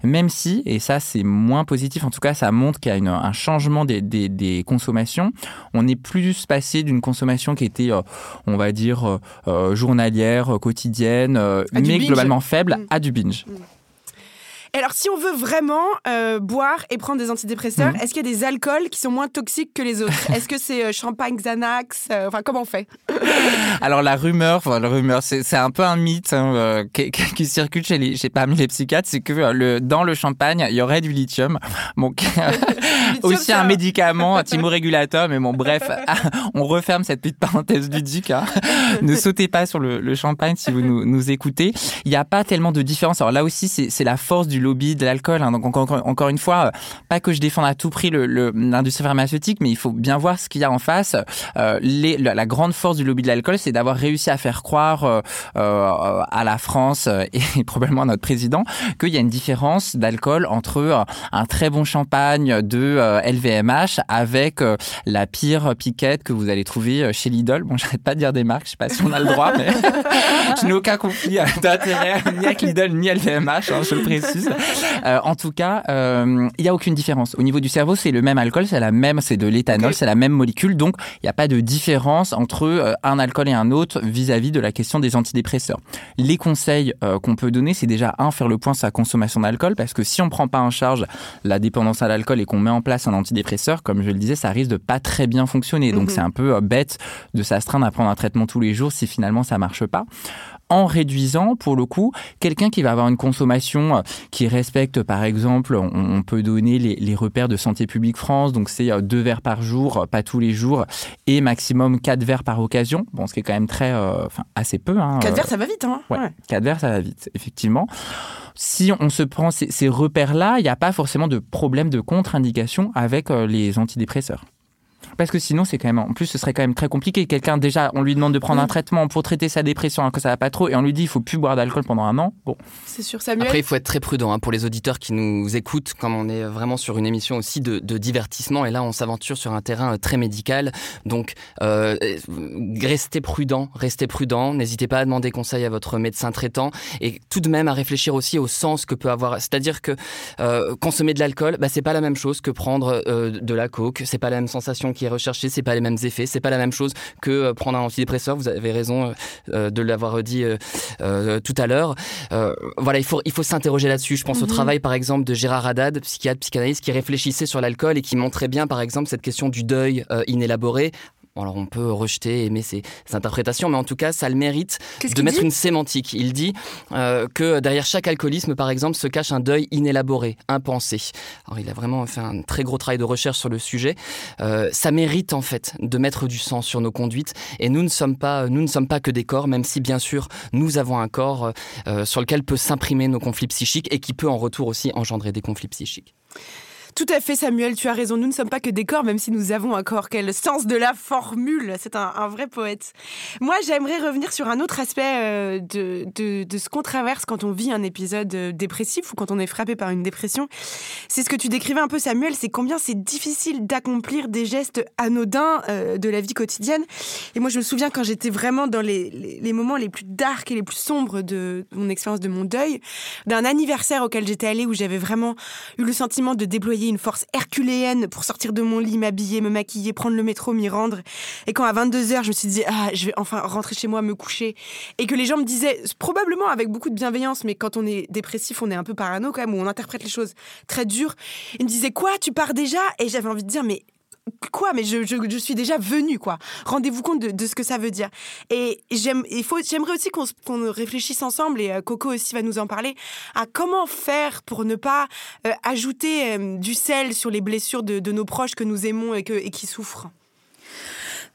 Même si, et ça c'est moins positif, en tout cas, ça montre qu'il y a un changement des, des, consommations. On est plus passé d'une consommation qui était euh, on va dire, euh, euh, journalière, quotidienne, mais globalement faible, mm. à du binge. Alors, si on veut vraiment euh, boire et prendre des antidépresseurs, mhm. est-ce qu'il y a des alcools qui sont moins toxiques que les autres? Est-ce que c'est euh, champagne, Xanax euh, Enfin, comment on fait? Alors, la rumeur, enfin, la rumeur, c'est un peu un mythe hein, qui, circule chez, les, chez parmi les psychiatres, c'est que le, dans le champagne, il y aurait du lithium. Bon, aussi un médicament, un thymorégulateur, mais bon, bref, on referme cette petite parenthèse ludique. Hein. ne sautez pas sur le, champagne si vous nous, nous écoutez. Il n'y a pas tellement de différence. Alors là aussi, c'est la force du lobby de l'alcool. Hein. Donc encore, une fois, euh, pas que je défende à tout prix l'industrie pharmaceutique, mais il faut bien voir ce qu'il y a en face. Euh, la, grande force du lobby de l'alcool, c'est d'avoir réussi à faire croire euh, à la France et, probablement à notre président qu'il y a une différence d'alcool entre un très bon champagne de LVMH avec la pire piquette que vous allez trouver chez Lidl. Bon, j'arrête pas de dire des marques, je sais pas si on a le droit, mais je n'ai aucun conflit d'intérêt ni avec Lidl ni LVMH, hein, je le précise. Euh, en tout cas, euh, il n'y a aucune différence. Au niveau du cerveau, c'est le même alcool, c'est la même, c'est de l'éthanol, c'est la même molécule, donc il n'y a pas de différence entre euh, un alcool et un autre vis-à-vis de la question des antidépresseurs. Les conseils qu'on peut donner, c'est déjà un faire le point sur sa consommation d'alcool, parce que si on prend pas en charge la dépendance à l'alcool et qu'on met en place un antidépresseur, comme je le disais, ça risque de pas très bien fonctionner. Donc mhm. c'est un peu bête de s'astreindre à prendre un traitement tous les jours si finalement ça marche pas en réduisant, pour le coup, quelqu'un qui va avoir une consommation euh, qui respecte, par exemple, on, peut donner les, repères de Santé publique France, donc c'est euh, deux verres par jour, euh, pas tous les jours, et maximum quatre verres par occasion, bon, ce qui est quand même très, enfin, assez peu. Hein, quatre verres, ça va vite, hein ouais, Quatre verres, ça va vite, effectivement. Si on se prend ces, ces repères-là, il n'y a pas forcément de problème de contre-indication avec les antidépresseurs. Parce que sinon, c'est quand même, en plus, ce serait quand même très compliqué. Quelqu'un, déjà, on lui demande de prendre un traitement pour traiter sa dépression alors que ça va pas trop, et on lui dit il faut plus boire d'alcool pendant un an. Bon. C'est sûr, Samuel. Après, il faut être très prudent hein, pour les auditeurs qui nous écoutent, comme on est vraiment sur une émission aussi de, divertissement, et là, on s'aventure sur un terrain euh, très médical. Donc, euh, restez prudent, restez prudent. N'hésitez pas à demander conseil à votre médecin traitant, et tout de même à réfléchir aussi au sens que peut avoir. C'est-à-dire que euh, consommer de l'alcool, bah, c'est pas la même chose que prendre euh, de la coke. C'est pas la même sensation qui est recherchée, c'est pas les mêmes effets, c'est pas la même chose que euh, prendre un antidépresseur. Vous avez raison de l'avoir dit tout à l'heure. voilà, il faut il faut s'interroger là-dessus. Je pense au mhm. travail par exemple de Gérard Haddad, psychiatre, psychanalyste, qui réfléchissait sur l'alcool et qui montrait bien par exemple cette question du deuil inélaboré alors on peut rejeter, aimer ces, interprétations, mais en tout cas, ça le mérite de mettre une sémantique. Il dit euh, que derrière chaque alcoolisme, par exemple, se cache un deuil inélaboré, impensé. Alors il a vraiment fait un très gros travail de recherche sur le sujet. Euh, ça mérite en fait de mettre du sens sur nos conduites, et nous ne sommes pas, nous ne sommes pas que des corps, même si bien sûr nous avons un corps euh, sur lequel peut s'imprimer nos conflits psychiques et qui peut en retour aussi engendrer des conflits psychiques. Tout à fait, Samuel, tu as raison. Nous ne sommes pas que des corps, même si nous avons un corps. Quel sens de la formule C'est un, vrai poète. Moi, j'aimerais revenir sur un autre aspect euh, de, ce qu'on traverse quand on vit un épisode euh, dépressif ou quand on est frappé par une dépression. C'est ce que tu décrivais un peu, Samuel, c'est combien c'est difficile d'accomplir des gestes anodins euh, de la vie quotidienne. Et moi, je me souviens quand j'étais vraiment dans les, les, moments les plus darks et les plus sombres de mon expérience de mon deuil, d'un anniversaire auquel j'étais allée où j'avais vraiment eu le sentiment de déployer une force herculéenne pour sortir de mon lit, m'habiller, me maquiller, prendre le métro, m'y rendre. Et quand à 22h, je me suis dit, ah, je vais enfin rentrer chez moi, me coucher. Et que les gens me disaient, probablement avec beaucoup de bienveillance, mais quand on est dépressif, on est un peu parano quand même, où on interprète les choses très dures. Ils me disaient, quoi, tu pars déjà? Et j'avais envie de dire, mais quoi mais je, je, suis déjà venue quoi. Rendez-vous compte de, ce que ça veut dire. Et j'aime il faut j'aimerais aussi qu'on réfléchisse ensemble et euh, Coco aussi va nous en parler à comment faire pour ne pas euh, ajouter euh, du sel sur les blessures de, de, nos proches que nous aimons et, que, et qui souffrent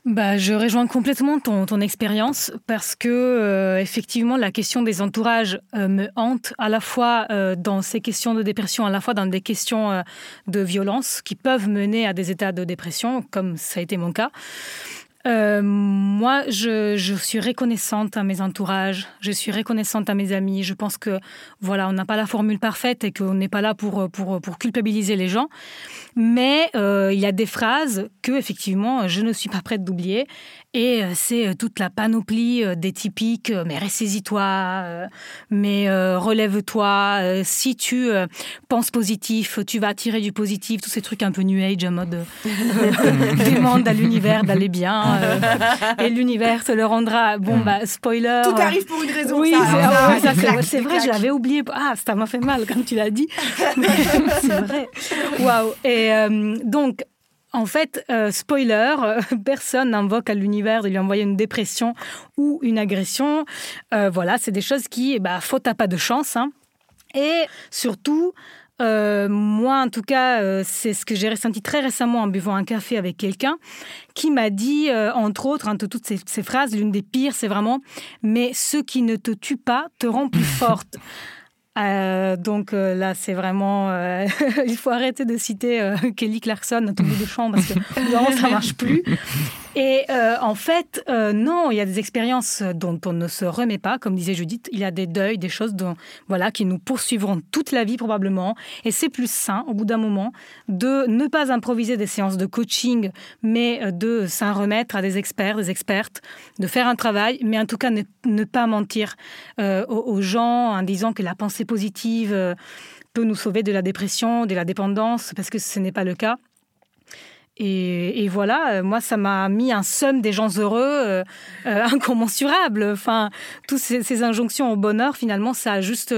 bah, je rejoins complètement ton, ton expérience parce que euh, effectivement la question des entourages euh, me hante à la fois euh, dans ces questions de dépression, à la fois dans des questions de violence qui peuvent mener à des états de dépression, comme ça a été mon cas. Moi, je, je, suis reconnaissante à mes entourages, je suis reconnaissante à mes amis. Je pense que voilà, on n'a pas la formule parfaite et qu'on n'est pas là pour, pour, pour culpabiliser les gens. Mais euh, il y a des phrases que, effectivement, je ne suis pas prête d'oublier. Et euh, c'est euh, toute la panoplie des typiques mais ressaisis-toi, mais relève-toi, si tu penses positif, tu vas attirer du positif, tous ces trucs un peu new age en mode demande à l'univers d'aller bien et l'univers te le rendra. Bon, mm. bah, spoiler. Tout arrive pour une raison. Oui, c'est vrai, je l'avais oublié. Ah, ça m'a fait mal quand tu l'as dit. c'est vrai. Waouh. Et et euh, donc, en fait, euh, spoiler, euh, personne n'invoque à l'univers de lui envoyer une dépression ou une agression. voilà, c'est des choses qui, bah, faute à pas de chance. Hein. Et surtout, moi, en tout cas, c'est ce que j'ai ressenti très récemment en buvant un café avec quelqu'un qui m'a dit, entre autres, entre toutes ces, ces phrases, l'une des pires, c'est vraiment « mais ce qui ne te tue pas te rend plus forte ». Euh, donc euh, là, c'est vraiment. Euh, il faut arrêter de citer Kelly Clarkson à tout bout de champ parce que vraiment, ça marche plus. Et euh, en fait, euh, non, il y a des expériences dont on ne se remet pas. Comme disait Judith, il y a des deuils, des choses dont, voilà, qui nous poursuivront toute la vie probablement. Et c'est plus sain, au bout d'un moment, de ne pas improviser des séances de coaching, mais euh, de s'en remettre à des experts, des expertes, de faire un travail, mais en tout cas ne, pas mentir aux, aux, gens en disant que la pensée positive peut nous sauver de la dépression, de la dépendance, parce que ce n'est pas le cas. Et, voilà, euh, moi, ça m'a mis un somme des gens heureux euh, euh, incommensurable. Enfin, toutes ces, injonctions au bonheur, finalement, ça a juste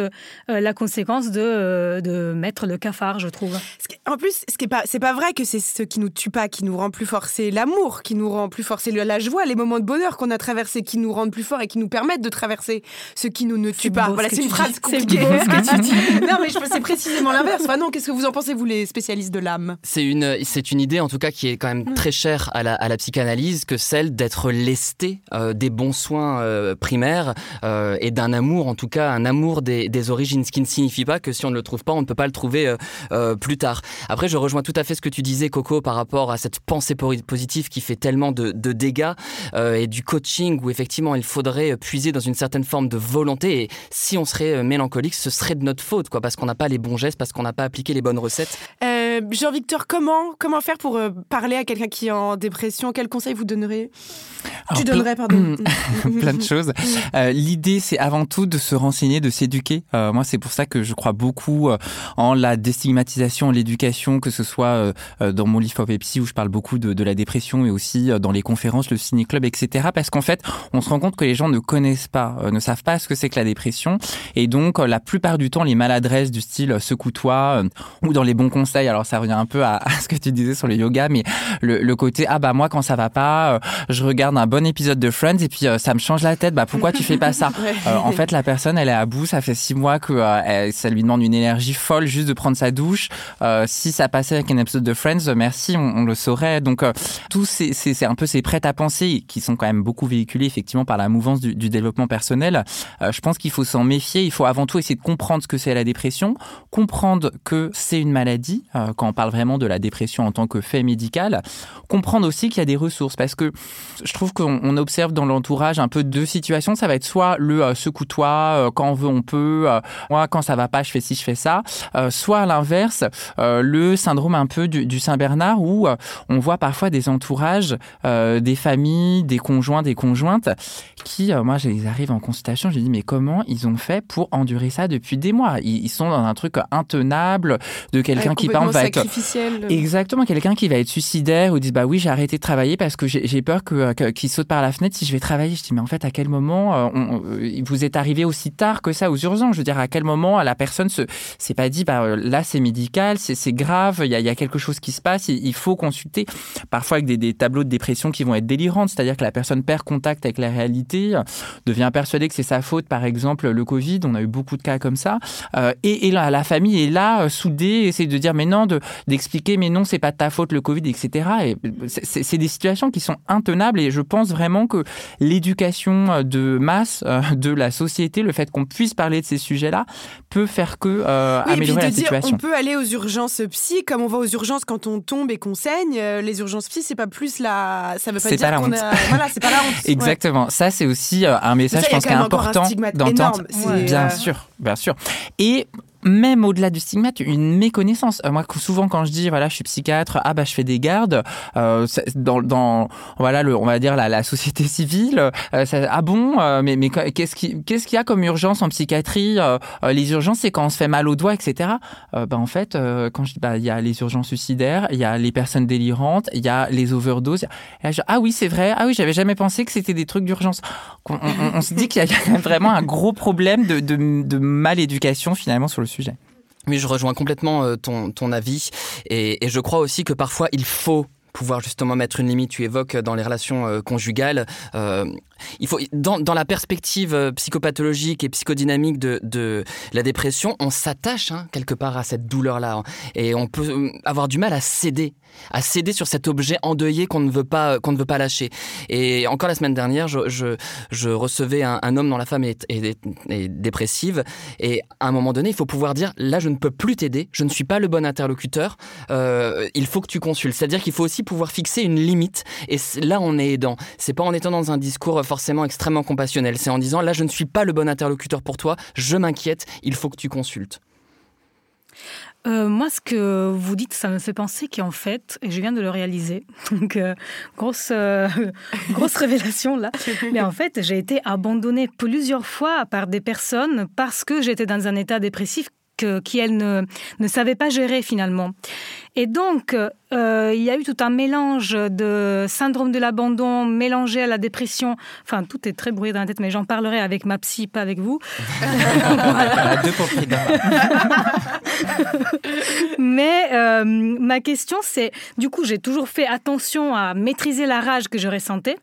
la conséquence de, de, mettre le cafard, je trouve. En plus, ce n'est pas, c'est pas vrai que c'est ce qui nous tue pas, qui nous rend plus fort. C'est l'amour qui nous rend plus fort. C'est la joie, les moments de bonheur qu'on a traversés qui nous rendent plus forts et qui nous permettent de traverser ce qui nous ne tue pas. Voilà, c'est une phrase compliquée. ce que tu dis. non, mais c'est précisément l'inverse. Enfin, non, qu'est-ce que vous en pensez, vous, les spécialistes de l'âme? C'est une, c'est une idée, en tout cas, qui est quand même mm. très cher à la, à la psychanalyse que celle d'être lesté euh, des bons soins euh, primaires euh, et d'un amour, en tout cas un amour des, des, origines, ce qui ne signifie pas que si on ne le trouve pas, on ne peut pas le trouver plus tard. Après, je rejoins tout à fait ce que tu disais, Coco, par rapport à cette pensée positive qui fait tellement de, de dégâts et du coaching où effectivement il faudrait puiser dans une certaine forme de volonté. Et si on serait mélancolique, ce serait de notre faute, quoi, parce qu'on n'a pas les bons gestes, parce qu'on n'a pas appliqué les bonnes recettes. Jean-Victor, comment, comment faire pour parler à quelqu'un qui est en dépression? Quels conseils vous donnerez? Tu donnerais, pardon. plein de choses. Euh, l'idée, c'est avant tout de se renseigner, de s'éduquer. Euh, moi, c'est pour ça que je crois beaucoup euh, en la déstigmatisation, l'éducation, que ce soit dans mon livre Pepsi où je parle beaucoup de, de, la dépression et aussi dans les conférences, le ciné club, etc. Parce qu'en fait, on se rend compte que les gens ne connaissent pas, ne savent pas ce que c'est que la dépression. Et donc, la plupart du temps, les maladresses du style secoue-toi ou dans les bons conseils. Alors, ça revient un peu à, à, ce que tu disais sur le yoga, mais le, le côté ah bah moi quand ça va pas, je regarde un bon épisode de Friends et puis ça me change la tête. Bah pourquoi tu fais pas ça? Euh, En fait, la personne, elle est à bout. Ça fait six mois que euh, ça lui demande une énergie folle juste de prendre sa douche. Euh, si ça passait avec un épisode de Friends, merci, on, le saurait. Donc tous ces, c'est un peu ces prêts à penser qui sont quand même beaucoup véhiculés effectivement par la mouvance du, du développement personnel. je pense qu'il faut s'en méfier. Il faut avant tout essayer de comprendre ce que c'est la dépression, comprendre que c'est une maladie quand on parle vraiment de la dépression en tant que fait médical, comprendre aussi qu'il y a des ressources parce que je trouve qu'on observe dans l'entourage un peu deux situations. Ça va être soit le euh, secoue-toi, euh, quand on veut, on peut. Euh, moi, quand ça va pas, je fais ci, je fais ça. soit à l'inverse, le syndrome un peu du, Saint-Bernard où on voit parfois des entourages, des familles, des conjoints, des conjointes qui, moi, je les arrive en consultation, je dis mais comment ils ont fait pour endurer ça depuis des mois? Ils, sont dans un truc intenable de quelqu'un qui parle va exactement quelqu'un qui va être suicidaire ou dit bah oui j'ai arrêté de travailler parce que j'ai peur que qu'il saute par la fenêtre si je vais travailler. Je dis mais en fait à quel moment euh, euh, vous êtes arrivé aussi tard que ça aux urgences? Je veux dire à quel moment la personne se s'est pas dit bah euh, là c'est médical, c'est grave, il y a, y a, quelque chose qui se passe, il, faut consulter. Parfois avec des, des, tableaux de dépression qui vont être délirantes, c'est-à-dire que la personne perd contact avec la réalité, devient persuadée que c'est sa faute. Par exemple le Covid, on a eu beaucoup de cas comme ça. et, la famille est là soudée, essaie de dire mais non, d'expliquer mais non c'est pas ta faute le Covid, etc. Et c'est des situations qui sont intenables et je pense vraiment que l'éducation euh, de masse euh, de la société, le fait qu'on puisse parler de ces sujets-là, peut faire que euh, améliorer la situation. on peut aller aux urgences psy comme on va aux urgences quand on tombe et qu'on saigne. Les urgences psy, c'est pas plus la. Ça veut pas dire qu'on a. Voilà, c'est pas la honte. Exactement. Ça, c'est aussi un message, je pense, qui est important d'entendre. Bien sûr, bien sûr. Et même au-delà du stigmate, une méconnaissance. Euh, moi, souvent, quand je dis, voilà, je suis psychiatre, ah bah, je fais des gardes, euh, dans, dans, voilà, le, on va dire la, la société civile, euh, ça, ah bon, euh, mais, mais qu'est-ce qui, qu'est-ce qu'il y a comme urgence en psychiatrie Les urgences, c'est quand on se fait mal au doigt, etc. bah, en fait, quand je dis, bah, il y a les urgences suicidaires, il y a les personnes délirantes, il y a les overdoses. ah oui, c'est vrai. Ah oui, j'avais jamais pensé que c'était des trucs d'urgence. On, on, se dit qu'il y a vraiment un gros problème de, de, de mal éducation finalement sur le Oui, je rejoins complètement euh, ton, ton avis et, je crois aussi que parfois il faut pouvoir justement mettre une limite. Tu évoques dans les relations euh, conjugales. Euh, il faut, dans, dans, la perspective euh, psychopathologique et psychodynamique de, de la dépression, on s'attache hein, quelque part à cette douleur-là. Et on peut euh, avoir du mal à céder à céder sur cet objet endeuillé qu'on ne veut pas qu'on ne veut pas lâcher. Et encore la semaine dernière, je, recevais un, homme dont la femme est, dépressive et à un moment donné, il faut pouvoir dire là, je ne peux plus t'aider, je ne suis pas le bon interlocuteur, euh, il faut que tu consultes. C'est-à-dire qu'il faut aussi pouvoir fixer une limite. Et là, on est aidant. C'est pas en étant dans un discours forcément extrêmement compassionnel. C'est en disant là, je ne suis pas le bon interlocuteur pour toi, je m'inquiète, il faut que tu consultes. Euh, moi, ce que vous dites, ça me fait penser qu'en fait, et je viens de le réaliser, donc euh, grosse, euh, grosse révélation là, mais en fait, j'ai été abandonnée plusieurs fois par des personnes parce que j'étais dans un état dépressif que, qui, elles, ne, ne savaient pas gérer finalement. Et donc, euh, il y a eu tout un mélange de syndrome de l'abandon mélangé à la dépression. Enfin, tout est très brouillé dans la tête, mais j'en parlerai avec ma psy, pas avec vous. mais euh, ma question, c'est, du coup, j'ai toujours fait attention à maîtriser la rage que je ressentais.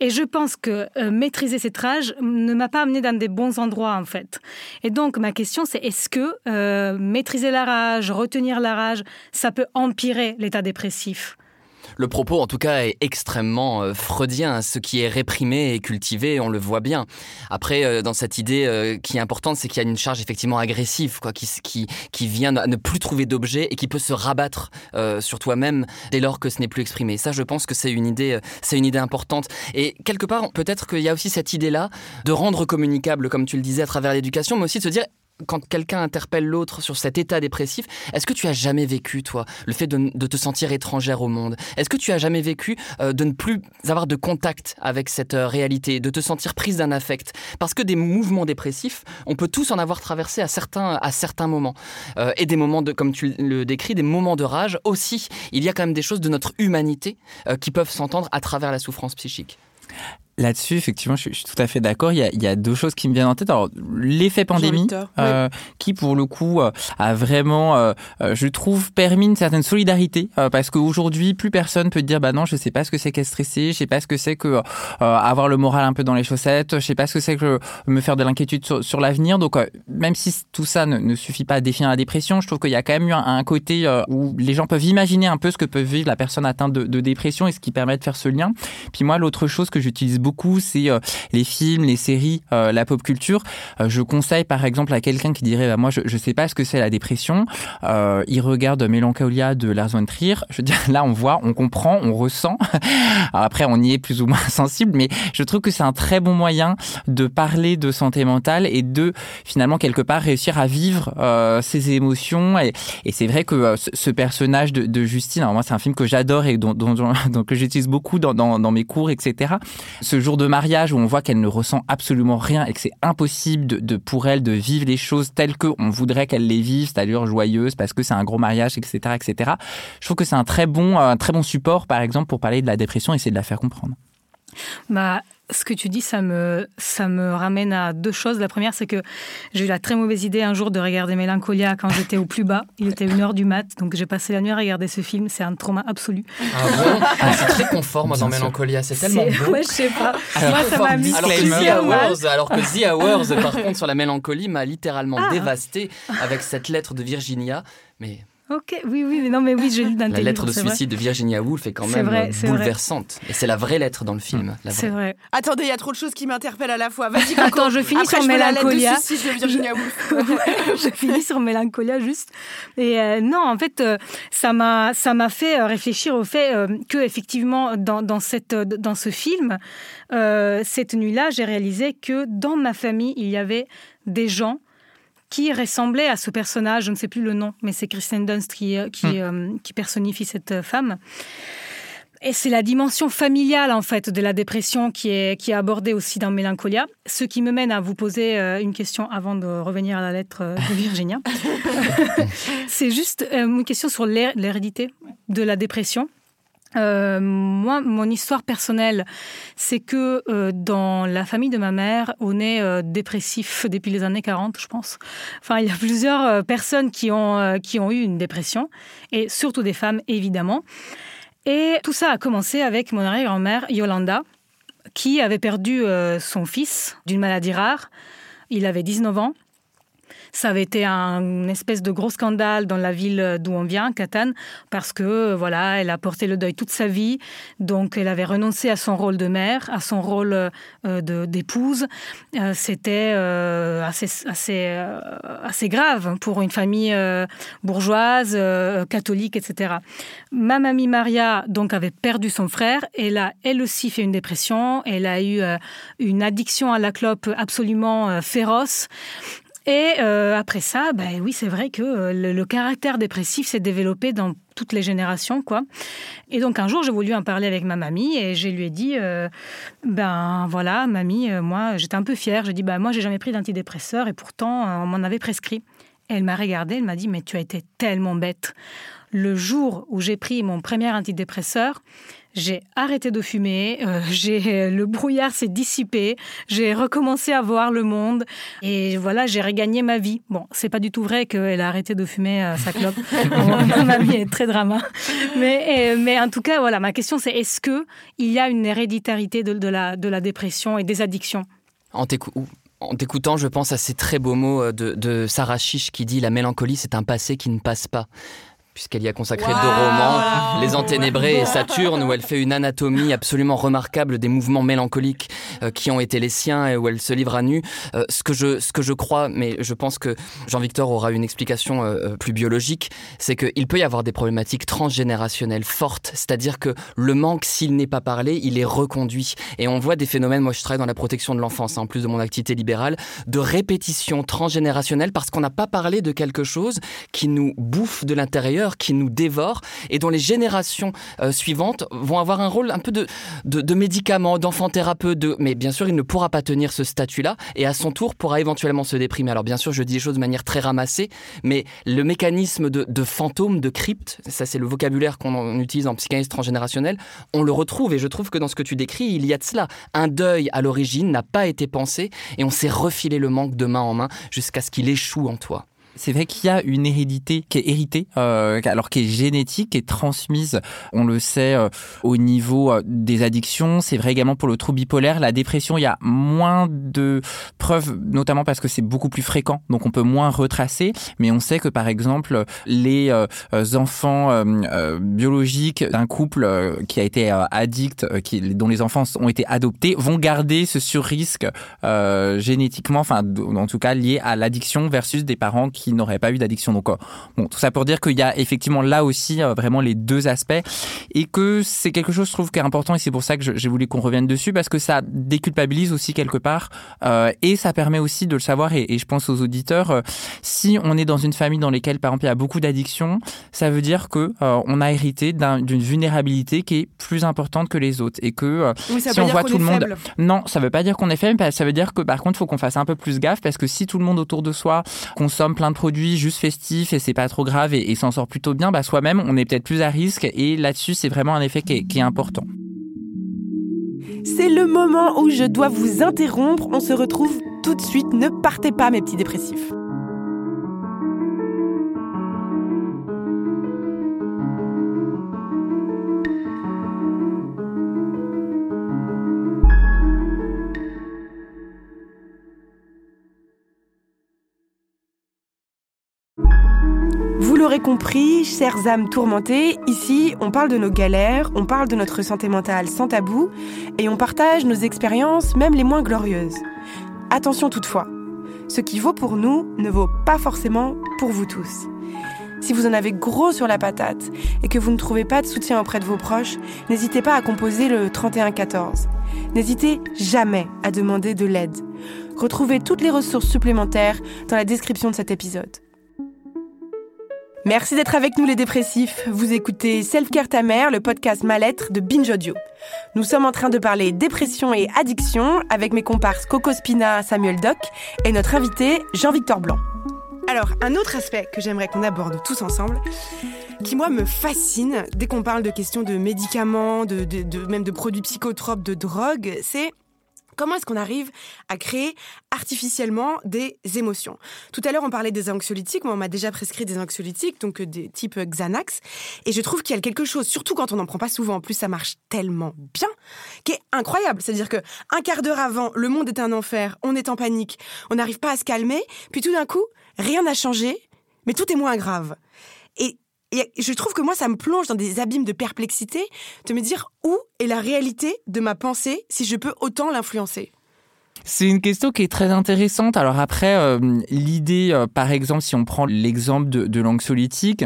Et je pense que euh, maîtriser cette rage ne m'a pas amené dans des bons endroits, en fait. Et donc, ma question, c'est est-ce que maîtriser la rage, retenir la rage, ça peut empirer l'état dépressif Le propos, en tout cas, est extrêmement euh, freudien. Ce qui est réprimé et cultivé, on le voit bien. Après, euh, dans cette idée euh, qui est importante, c'est qu'il y a une charge effectivement agressive, quoi, qui, vient à ne plus trouver d'objet et qui peut se rabattre sur toi-même dès lors que ce n'est plus exprimé. Ça, je pense que c'est une idée, c'est une idée importante. Et quelque part, peut-être qu'il y a aussi cette idée-là de rendre communicable, comme tu le disais, à travers l'éducation, mais aussi de se dire quand quelqu'un interpelle l'autre sur cet état dépressif, est-ce que tu as jamais vécu, toi, le fait de, te sentir étrangère au monde? Est-ce que tu as jamais vécu euh, de ne plus avoir de contact avec cette euh, réalité, de te sentir prise d'un affect? Parce que des mouvements dépressifs, on peut tous en avoir traversé à certains, à certains moments. Euh, et des moments de, comme tu le décris, des moments de rage aussi. Il y a quand même des choses de notre humanité qui peuvent s'entendre à travers la souffrance psychique. Là-dessus, effectivement, je suis, tout à fait d'accord. Il, il, y a deux choses qui me viennent en tête. Alors, l'effet pandémie, euh, qui pour le coup euh, a vraiment, euh, je trouve, permis une certaine solidarité, parce qu'aujourd'hui, plus personne peut dire, bah non, je sais pas ce que c'est qu'être stressé, je sais pas ce que c'est que avoir le moral un peu dans les chaussettes, je sais pas ce que c'est que me faire de l'inquiétude sur, l'avenir. Donc, même si tout ça ne, suffit pas à définir la dépression, je trouve qu'il y a quand même eu un, côté où les gens peuvent imaginer un peu ce que peut vivre la personne atteinte de, de dépression et ce qui permet de faire ce lien. Puis moi, l'autre chose que j'utilise beaucoup, c'est euh, les films, les séries, euh, la pop culture. Euh, je conseille par exemple à quelqu'un qui dirait bah, moi je ne sais pas ce que c'est la dépression, il regarde Mélancolia de Lars von Trier. Je veux dire là on voit, on comprend, on ressent. après on y est plus ou moins sensible, mais je trouve que c'est un très bon moyen de parler de santé mentale et de finalement quelque part réussir à vivre ses émotions. Et, c'est vrai que ce personnage de, Justine, moi c'est un film que j'adore et dont, que j'utilise beaucoup dans, mes cours, etc. jour de mariage où on voit qu'elle ne ressent absolument rien et que c'est impossible pour elle de vivre les choses telles qu'on voudrait qu'elle les vive, c'est-à-dire joyeuses parce que c'est un gros mariage, etc., etc. Je trouve que c'est un très bon, un très bon support, par exemple, pour parler de la dépression et essayer de la faire comprendre. Bah, ce que tu dis, ça me, ça me ramène à deux choses. La première, c'est que j'ai eu la très mauvaise idée un jour de regarder Mélancolia quand j'étais au plus bas. Il était une heure du mat, donc j'ai passé la nuit à regarder ce film. C'est un trauma absolu. Ah bon ah, C'est très conforme dans Mélancolia, c'est tellement beau. Ouais, je sais pas. Moi, ça m'a mis alors que, The Hours, alors que The Hours, par contre, sur la mélancolie, m'a littéralement ah. dévasté avec cette lettre de Virginia. Mais Ok, oui, oui, mais non, mais oui, j'ai lu La lettre de suicide de Virginia Woolf est quand même bouleversante. Et c'est la vraie lettre dans le film. C'est vrai. Attendez, il y a trop de choses qui m'interpellent à la fois. Vas-y, Attends, je finis sur Mélancolia. De Virginia Woolf. je finis sur Mélancolia juste. Et euh, non, en fait, euh, ça m'a ça m'a fait euh, réfléchir au fait que effectivement dans, dans cette dans ce film, cette nuit-là, j'ai réalisé que dans ma famille, il y avait des gens qui ressemblait à ce personnage, je ne sais plus le nom, mais c'est Kristen Dunst qui, euh, qui, hmm. euh, qui personnifie cette euh, femme. Et c'est la dimension familiale en fait de la dépression qui est, qui est abordée aussi dans Mélancolia. Ce qui me mène à vous poser une question avant de revenir à la lettre de Virginia. c'est juste une question sur l'hérédité de la dépression. Euh, moi, mon histoire personnelle, c'est que euh, dans la famille de ma mère, on est euh, dépressif depuis les années 40, je pense. Enfin, il y a plusieurs personnes qui ont, qui ont eu une dépression, et surtout des femmes, évidemment. Et tout ça a commencé avec mon arrière-grand-mère, Yolanda, qui avait perdu son fils d'une maladie rare. Il avait 19 ans. Ça avait été un espèce de gros scandale dans la ville d'où on vient, Catane, parce que voilà, elle a porté le deuil toute sa vie, donc elle avait renoncé à son rôle de mère, à son rôle euh, d'épouse. Euh, c'était euh, assez assez assez grave pour une famille bourgeoise, catholique, etc. Ma mamie Maria donc avait perdu son frère, elle a elle aussi fait une dépression, elle a eu une addiction à la clope absolument féroce. Et euh, après ça, ben oui, c'est vrai que euh, le, caractère dépressif s'est développé dans toutes les générations, quoi. Et donc un jour, j'ai voulu en parler avec ma mamie et je lui ai dit, euh, ben voilà, mamie, moi, j'étais un peu fière. J'ai dit, ben moi, j'ai jamais pris d'antidépresseur et pourtant, on m'en avait prescrit. Elle m'a regardée, elle m'a dit, mais tu as été tellement bête. Le jour où j'ai pris mon premier antidépresseur, j'ai arrêté de fumer, euh, j'ai le brouillard s'est dissipé, j'ai recommencé à voir le monde et voilà, j'ai regagné ma vie. Bon, c'est pas du tout vrai qu'elle a arrêté de fumer euh, sa clope. ma vie est très drama. Mais, mais en tout cas, voilà, ma question c'est est-ce que il y a une héréditarité de, de, la, de la dépression et des addictions? En t'écoutant, je pense à ces très beaux mots euh, de, de Sarah Chiche qui dit La mélancolie, c'est un passé qui ne passe pas puisqu'elle y a consacré deux romans, Les Enténébrés et Saturne, où elle fait une anatomie absolument remarquable des mouvements mélancoliques euh, qui ont été les siens et où elle se livre à nu. Euh, ce, que je, ce que je crois, mais je pense que Jean-Victor aura une explication euh, plus biologique, c'est qu'il peut y avoir des problématiques transgénérationnelles fortes, c'est-à-dire que le manque, s'il n'est pas parlé, il est reconduit. Et on voit des phénomènes, moi je travaille dans la protection de l'enfance, hein, en plus de mon activité libérale, de répétition transgénérationnelle parce qu'on n'a pas parlé de quelque chose qui nous bouffe de l'intérieur qui nous dévore et dont les générations euh, suivantes vont avoir un rôle un peu de, de, médicament, d'enfant thérapeute. De... Mais bien sûr, il ne pourra pas tenir ce statut-là et à son tour pourra éventuellement se déprimer. Alors bien sûr, je dis les choses de manière très ramassée, mais le mécanisme de, de fantôme, de crypte, ça c'est le vocabulaire qu'on utilise en psychanalyse transgénérationnelle, on le retrouve et je trouve que dans ce que tu décris, il y a de cela. Un deuil à l'origine n'a pas été pensé et on s'est refilé le manque de main en main jusqu'à ce qu'il échoue en toi. C'est vrai qu'il y a une hérédité qui est héritée, euh, alors qui est génétique, qui est transmise, on le sait, euh, au niveau euh, des addictions. C'est vrai également pour le trouble bipolaire. La dépression, il y a moins de preuves, notamment parce que c'est beaucoup plus fréquent, donc on peut moins retracer. Mais on sait que, par exemple, les euh, enfants biologiques d'un couple qui a été addict, qui, dont les enfants ont été adoptés, vont garder ce surrisque génétiquement, enfin, en tout cas lié à l'addiction versus des parents qui qui n'auraient pas eu d'addiction. Donc, euh, bon, tout ça pour dire qu'il y a effectivement là aussi euh, vraiment les deux aspects et que c'est quelque chose, je trouve, qui est important et c'est pour ça que j'ai voulu qu'on revienne dessus parce que ça déculpabilise aussi quelque part euh, et ça permet aussi de le savoir et, je pense aux auditeurs, si on est dans une famille dans laquelle, par exemple, il y a beaucoup d'addictions, ça veut dire que on a hérité d'une vulnérabilité qui est plus importante que les autres et que si on voit tout le monde, non, ça veut pas dire qu'on est faible, ça veut dire que par contre, il faut qu'on fasse un peu plus gaffe parce que si tout le monde autour de soi consomme plein produit juste festif et c'est pas trop grave et, s'en sort plutôt bien, bah soi-même on est peut-être plus à risque et là-dessus c'est vraiment un effet qui est important. C'est le moment où je dois vous interrompre. On se retrouve tout de suite. Ne partez pas, mes petits dépressifs. Compris, chères âmes tourmentées, ici on parle de nos galères, on parle de notre santé mentale sans tabou et on partage nos expériences, même les moins glorieuses. Attention toutefois, ce qui vaut pour nous ne vaut pas forcément pour vous tous. Si vous en avez gros sur la patate et que vous ne trouvez pas de soutien auprès de vos proches, n'hésitez pas à composer le 3114. N'hésitez jamais à demander de l'aide. Retrouvez toutes les ressources supplémentaires dans la description de cet épisode. Merci d'être avec nous les dépressifs. Vous écoutez Self-Care ta mère, le podcast mal-être de Binge Audio. Nous sommes en train de parler dépression et addiction avec mes comparses Coco Spina, Samuel Doc et notre invité Jean-Victor Blanc. Alors, un autre aspect que j'aimerais qu'on aborde tous ensemble, qui moi me fascine dès qu'on parle de questions de médicaments, de, même de produits psychotropes, de drogue, c'est Comment est-ce qu'on arrive à créer artificiellement des émotions? Tout à l'heure, on parlait des anxiolytiques. Moi, on m'a déjà prescrit des anxiolytiques, donc euh, des types Xanax. Et je trouve qu'il y a quelque chose, surtout quand on n'en prend pas souvent, en plus ça marche tellement bien, qui est incroyable. C'est-à-dire que un quart d'heure avant, le monde est un enfer, on est en panique, on n'arrive pas à se calmer, puis tout d'un coup, rien n'a changé, mais tout est moins grave. Et et je trouve que moi, ça me plonge dans des abîmes de perplexité de me dire où est la réalité de ma pensée si je peux autant l'influencer. C'est une question qui est très intéressante. Alors après, euh, l'idée, euh, par exemple, si on prend l'exemple de, de l'anxiolytique,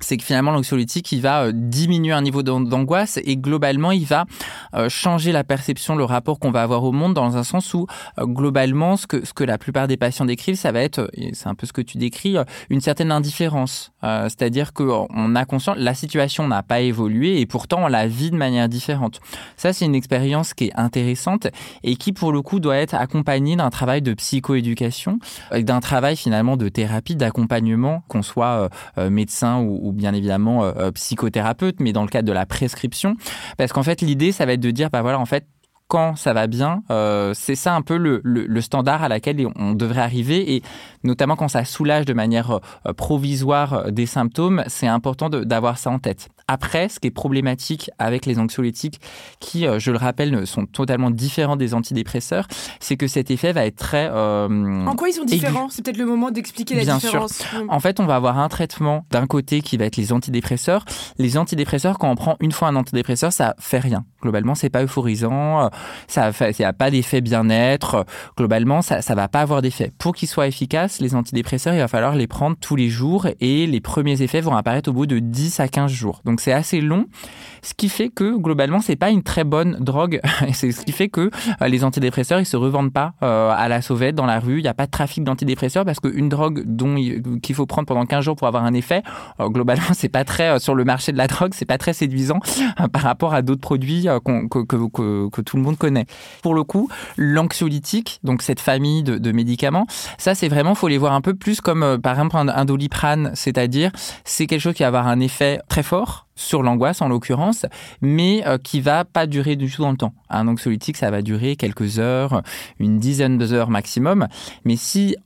c'est que finalement l'anxiolytique il va euh, diminuer un niveau d'angoisse et globalement il va euh, changer la perception, le rapport qu'on va avoir au monde dans un sens où euh, globalement ce que ce que la plupart des patients décrivent ça va être c'est un peu ce que tu décris une certaine indifférence, c'est-à-dire que on a conscience la situation n'a pas évolué et pourtant on la vit de manière différente. Ça c'est une expérience qui est intéressante et qui pour le coup doit être accompagnée d'un travail de psychoéducation, d'un travail finalement de thérapie, d'accompagnement, qu'on soit médecin ou ou bien évidemment euh, euh, psychothérapeute, mais dans le cadre de la prescription. Parce qu'en fait, l'idée, ça va être de dire, bah voilà, en fait, quand ça va bien, euh, c'est ça un peu le, le, standard à laquelle on devrait arriver. Et notamment quand ça soulage de manière provisoire des symptômes, c'est important d'avoir ça en tête. Après, ce qui est problématique avec les anxiolytiques, qui, je le rappelle, sont totalement différents des antidépresseurs, c'est que cet effet va être très... en quoi ils sont différents? C'est peut-être le moment d'expliquer la Bien différence. Sûr. En fait, on va avoir un traitement d'un côté qui va être les antidépresseurs. Les antidépresseurs, quand on prend une fois un antidépresseur, ça fait rien. Globalement, c'est pas euphorisant, ça n'y a pas d'effet bien-être. Globalement, ça ça va pas avoir d'effet. Pour qu'ils soient efficaces, les antidépresseurs, il va falloir les prendre tous les jours et les premiers effets vont apparaître au bout de 10 à 15 jours. Donc c'est assez long, ce qui fait que globalement, c'est pas une très bonne drogue. c'est ce qui fait que euh, les antidépresseurs, ils se revendent pas euh, à la sauvette dans la rue. Il n'y a pas de trafic d'antidépresseurs parce qu'une drogue dont qu'il faut prendre pendant 15 jours pour avoir un effet, euh, globalement, c'est pas très sur le marché de la drogue, c'est pas très séduisant par rapport à d'autres produits que, tout le monde connaît. Pour le coup, l'anxiolytique, donc cette famille de, de médicaments, ça c'est vraiment, faut les voir un peu plus comme par exemple un, un doliprane, c'est-à-dire c'est quelque chose qui va avoir un effet très fort sur l'angoisse en l'occurrence, mais euh, qui va pas durer du tout dans le temps. Un anxiolytique, ça va durer quelques heures, une dizaine d'heures maximum. Mais si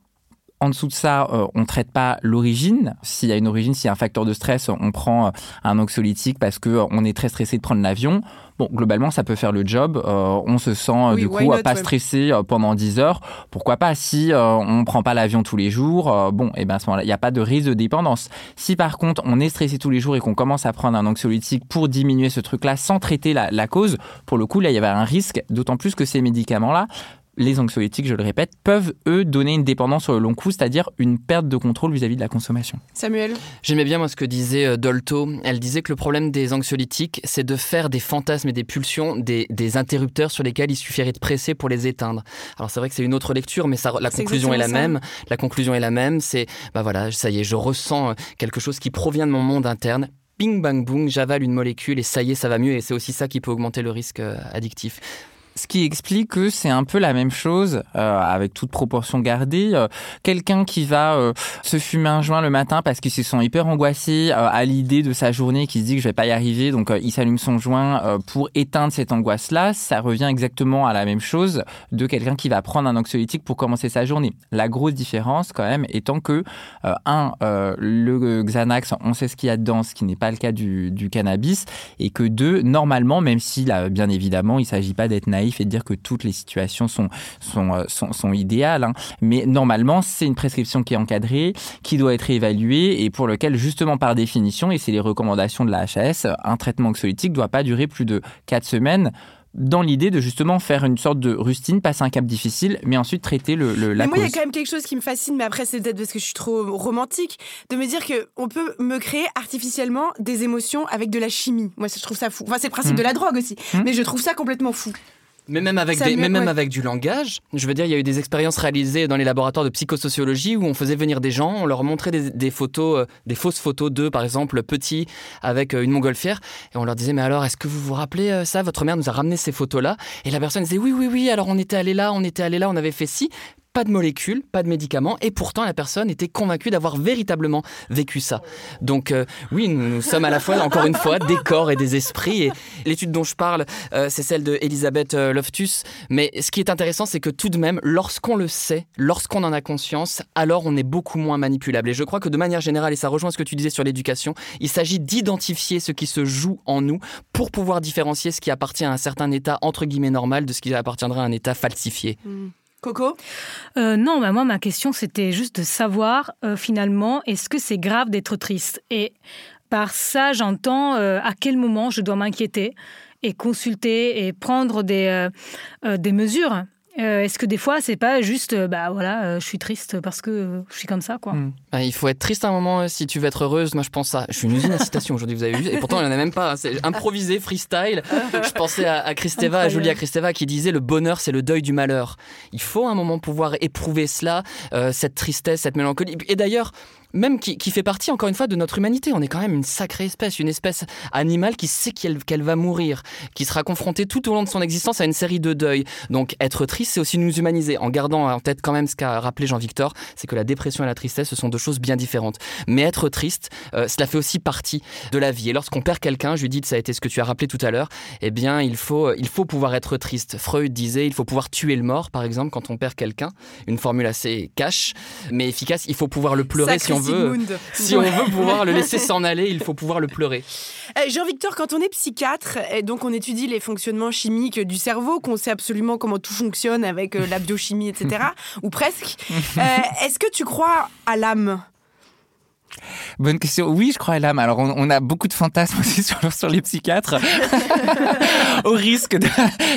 en dessous de ça, euh, on traite pas l'origine. S'il y a une origine, s'il y a un facteur de stress, on prend euh, un anxiolytique parce que euh, on est très stressé de prendre l'avion. Bon, globalement, ça peut faire le job. on se sent du coup pas stressé pendant 10 heures. Pourquoi pas si on prend pas l'avion tous les jours Bon, et eh ben à ce moment-là, il n'y a pas de risque de dépendance. Si par contre on est stressé tous les jours et qu'on commence à prendre un anxiolytique pour diminuer ce truc-là sans traiter la, la cause, pour le coup là, il y avait un risque. D'autant plus que ces médicaments-là les anxiolytiques, je le répète, peuvent, eux, donner une dépendance sur le long cours, c'est-à-dire une perte de contrôle vis-à-vis de la consommation. Samuel J'aimais bien, moi, ce que disait euh, Dolto. Elle disait que le problème des anxiolytiques, c'est de faire des fantasmes et des pulsions, des, interrupteurs sur lesquels il suffirait de presser pour les éteindre. Alors, c'est vrai que c'est une autre lecture, mais ça, la conclusion est la même. La conclusion est la même. C'est, bah voilà, ça y est, je ressens euh, quelque chose qui provient de mon monde interne. Bing, bang, boom, j'avale une molécule et ça y est, ça va mieux. Et c'est aussi ça qui peut augmenter le risque euh, addictif. Ce qui explique que c'est un peu la même chose, euh, avec toute proportion gardée. Euh, quelqu'un qui va euh, se fumer un joint le matin parce qu'il se sent hyper angoissé à l'idée de sa journée, qui se dit que je vais pas y arriver, donc il s'allume son joint pour éteindre cette angoisse-là, ça revient exactement à la même chose de quelqu'un qui va prendre un anxiolytique pour commencer sa journée. La grosse différence, quand même, étant que, un, le Xanax, on sait ce qu'il y a dedans, ce qui n'est pas le cas du, cannabis, et que deux, normalement, même si, bien évidemment, il s'agit pas d'être naïf, fait de dire que toutes les situations sont, sont, euh, sont, idéales. Hein. Mais normalement, c'est une prescription qui est encadrée, qui doit être évaluée et pour lequel, justement, par définition, et c'est les recommandations de la HAS, un traitement anxiolytique ne doit pas durer plus de 4 semaines dans l'idée de justement faire une sorte de rustine, passer un cap difficile, mais ensuite traiter le, le la mais moi, il y a quand même quelque chose qui me fascine, mais après, c'est peut-être parce que je suis trop romantique, de me dire qu'on peut me créer artificiellement des émotions avec de la chimie. Moi, je trouve ça fou. Enfin, c'est le principe mmh. de la drogue aussi, mmh. mais je trouve ça complètement fou. Mais même avec, même avec du langage, je veux dire, il y a eu des expériences réalisées dans les laboratoires de psychosociologie où on faisait venir des gens, on leur montrait des, photos, euh, des fausses photos d'eux, par exemple, petits, avec euh, une montgolfière, et on leur disait, mais alors, est-ce que vous vous rappelez euh, ça? Votre mère nous a ramené ces photos-là. Et la personne disait, oui, oui, oui, alors on était allé là, on était allé là, on avait fait ci pas de molécules, pas de médicaments, et pourtant la personne était convaincue d'avoir véritablement vécu ça. Donc euh, oui, nous, sommes à la fois, encore une fois, des corps et des esprits, et l'étude dont je parle, euh, c'est celle de Elisabeth euh, Loftus, mais ce qui est intéressant, c'est que tout de même, lorsqu'on le sait, lorsqu'on en a conscience, alors on est beaucoup moins manipulable. Et je crois que de manière générale, et ça rejoint ce que tu disais sur l'éducation, il s'agit d'identifier ce qui se joue en nous pour pouvoir différencier ce qui appartient à un certain état, entre guillemets, normal, de ce qui appartiendra à un état falsifié. Mmh. Coco euh, Non, bah moi, ma question, c'était juste de savoir, euh, finalement, est-ce que c'est grave d'être triste? Et par ça, j'entends euh, à quel moment je dois m'inquiéter et consulter et prendre des, des mesures. Euh, est-ce que des fois, c'est pas juste, euh, bah voilà, euh, je suis triste parce que je suis comme ça, quoi. Hmm. Bah, il faut être triste un moment si tu veux être heureuse. Moi, je pense ça. Je suis une usine à citation aujourd'hui, vous avez vu. Et pourtant, il n'y en a même pas. C'est improvisé, freestyle. Je pensais à, à Christeva, à Julia Christeva, qui disait le bonheur, c'est le deuil du malheur. Il faut un moment pouvoir éprouver cela, cette tristesse, cette mélancolie. Et d'ailleurs, même qui, fait partie encore une fois de notre humanité. On est quand même une sacrée espèce, une espèce animale qui sait qu'elle va mourir, qui sera confrontée tout au long de son existence à une série de deuils. Donc être triste, c'est aussi nous humaniser, en gardant en tête quand même ce qu'a rappelé Jean-Victor, c'est que la dépression et la tristesse, ce sont deux choses bien différentes. Mais être triste, euh, cela fait aussi partie de la vie. Et lorsqu'on perd quelqu'un, Judith, ça a été ce que tu as rappelé tout à l'heure, eh bien il faut, il faut pouvoir être triste. Freud disait, il faut pouvoir tuer le mort, par exemple, quand on perd quelqu'un. Une formule assez cash, mais efficace. Il faut pouvoir le pleurer si on veut. Si on veut pouvoir le laisser s'en aller, il faut pouvoir le pleurer. Eh, Jean-Victor, quand on est psychiatre, et donc on étudie les fonctionnements chimiques du cerveau, qu'on sait absolument comment tout fonctionne avec euh, la biochimie, etc., ou presque, euh, est-ce que tu crois à l'âme? Bonne question. Oui, je crois à l'âme. Alors, on, a beaucoup de fantasmes aussi sur, sur les psychiatres, au risque de,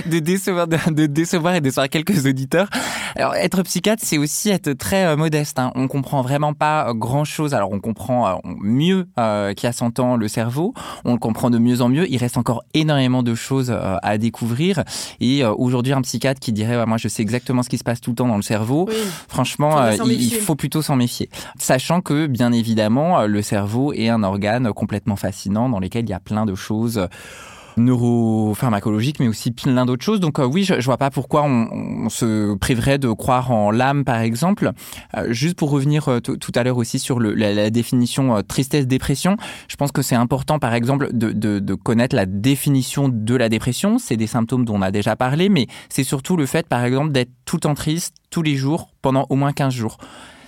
de, décevoir, de, de, décevoir et de décevoir quelques auditeurs. Alors, être psychiatre, c'est aussi être très euh, modeste. Hein. On comprend vraiment pas euh, grand-chose. Alors, on comprend euh, mieux qu'il y a 100 ans le cerveau. On le comprend de mieux en mieux. Il reste encore énormément de choses à découvrir. Et aujourd'hui, un psychiatre qui dirait, moi, je sais exactement ce qui se passe tout le temps dans le cerveau. Franchement, il, il faut plutôt s'en méfier. Sachant que, bien évidemment, euh, le cerveau est un organe complètement fascinant dans lequel il y a plein de choses neuropharmacologiques, mais aussi plein d'autres choses. Donc euh, oui, je, je vois pas pourquoi on, se priverait de croire en l'âme, par exemple. Euh, juste pour revenir tout à l'heure aussi sur la, définition tristesse-dépression, je pense que c'est important, par exemple, de, de, de, connaître la définition de la dépression. C'est des symptômes dont on a déjà parlé, mais c'est surtout le fait, par exemple, d'être tout le temps triste tous les jours pendant au moins 15 jours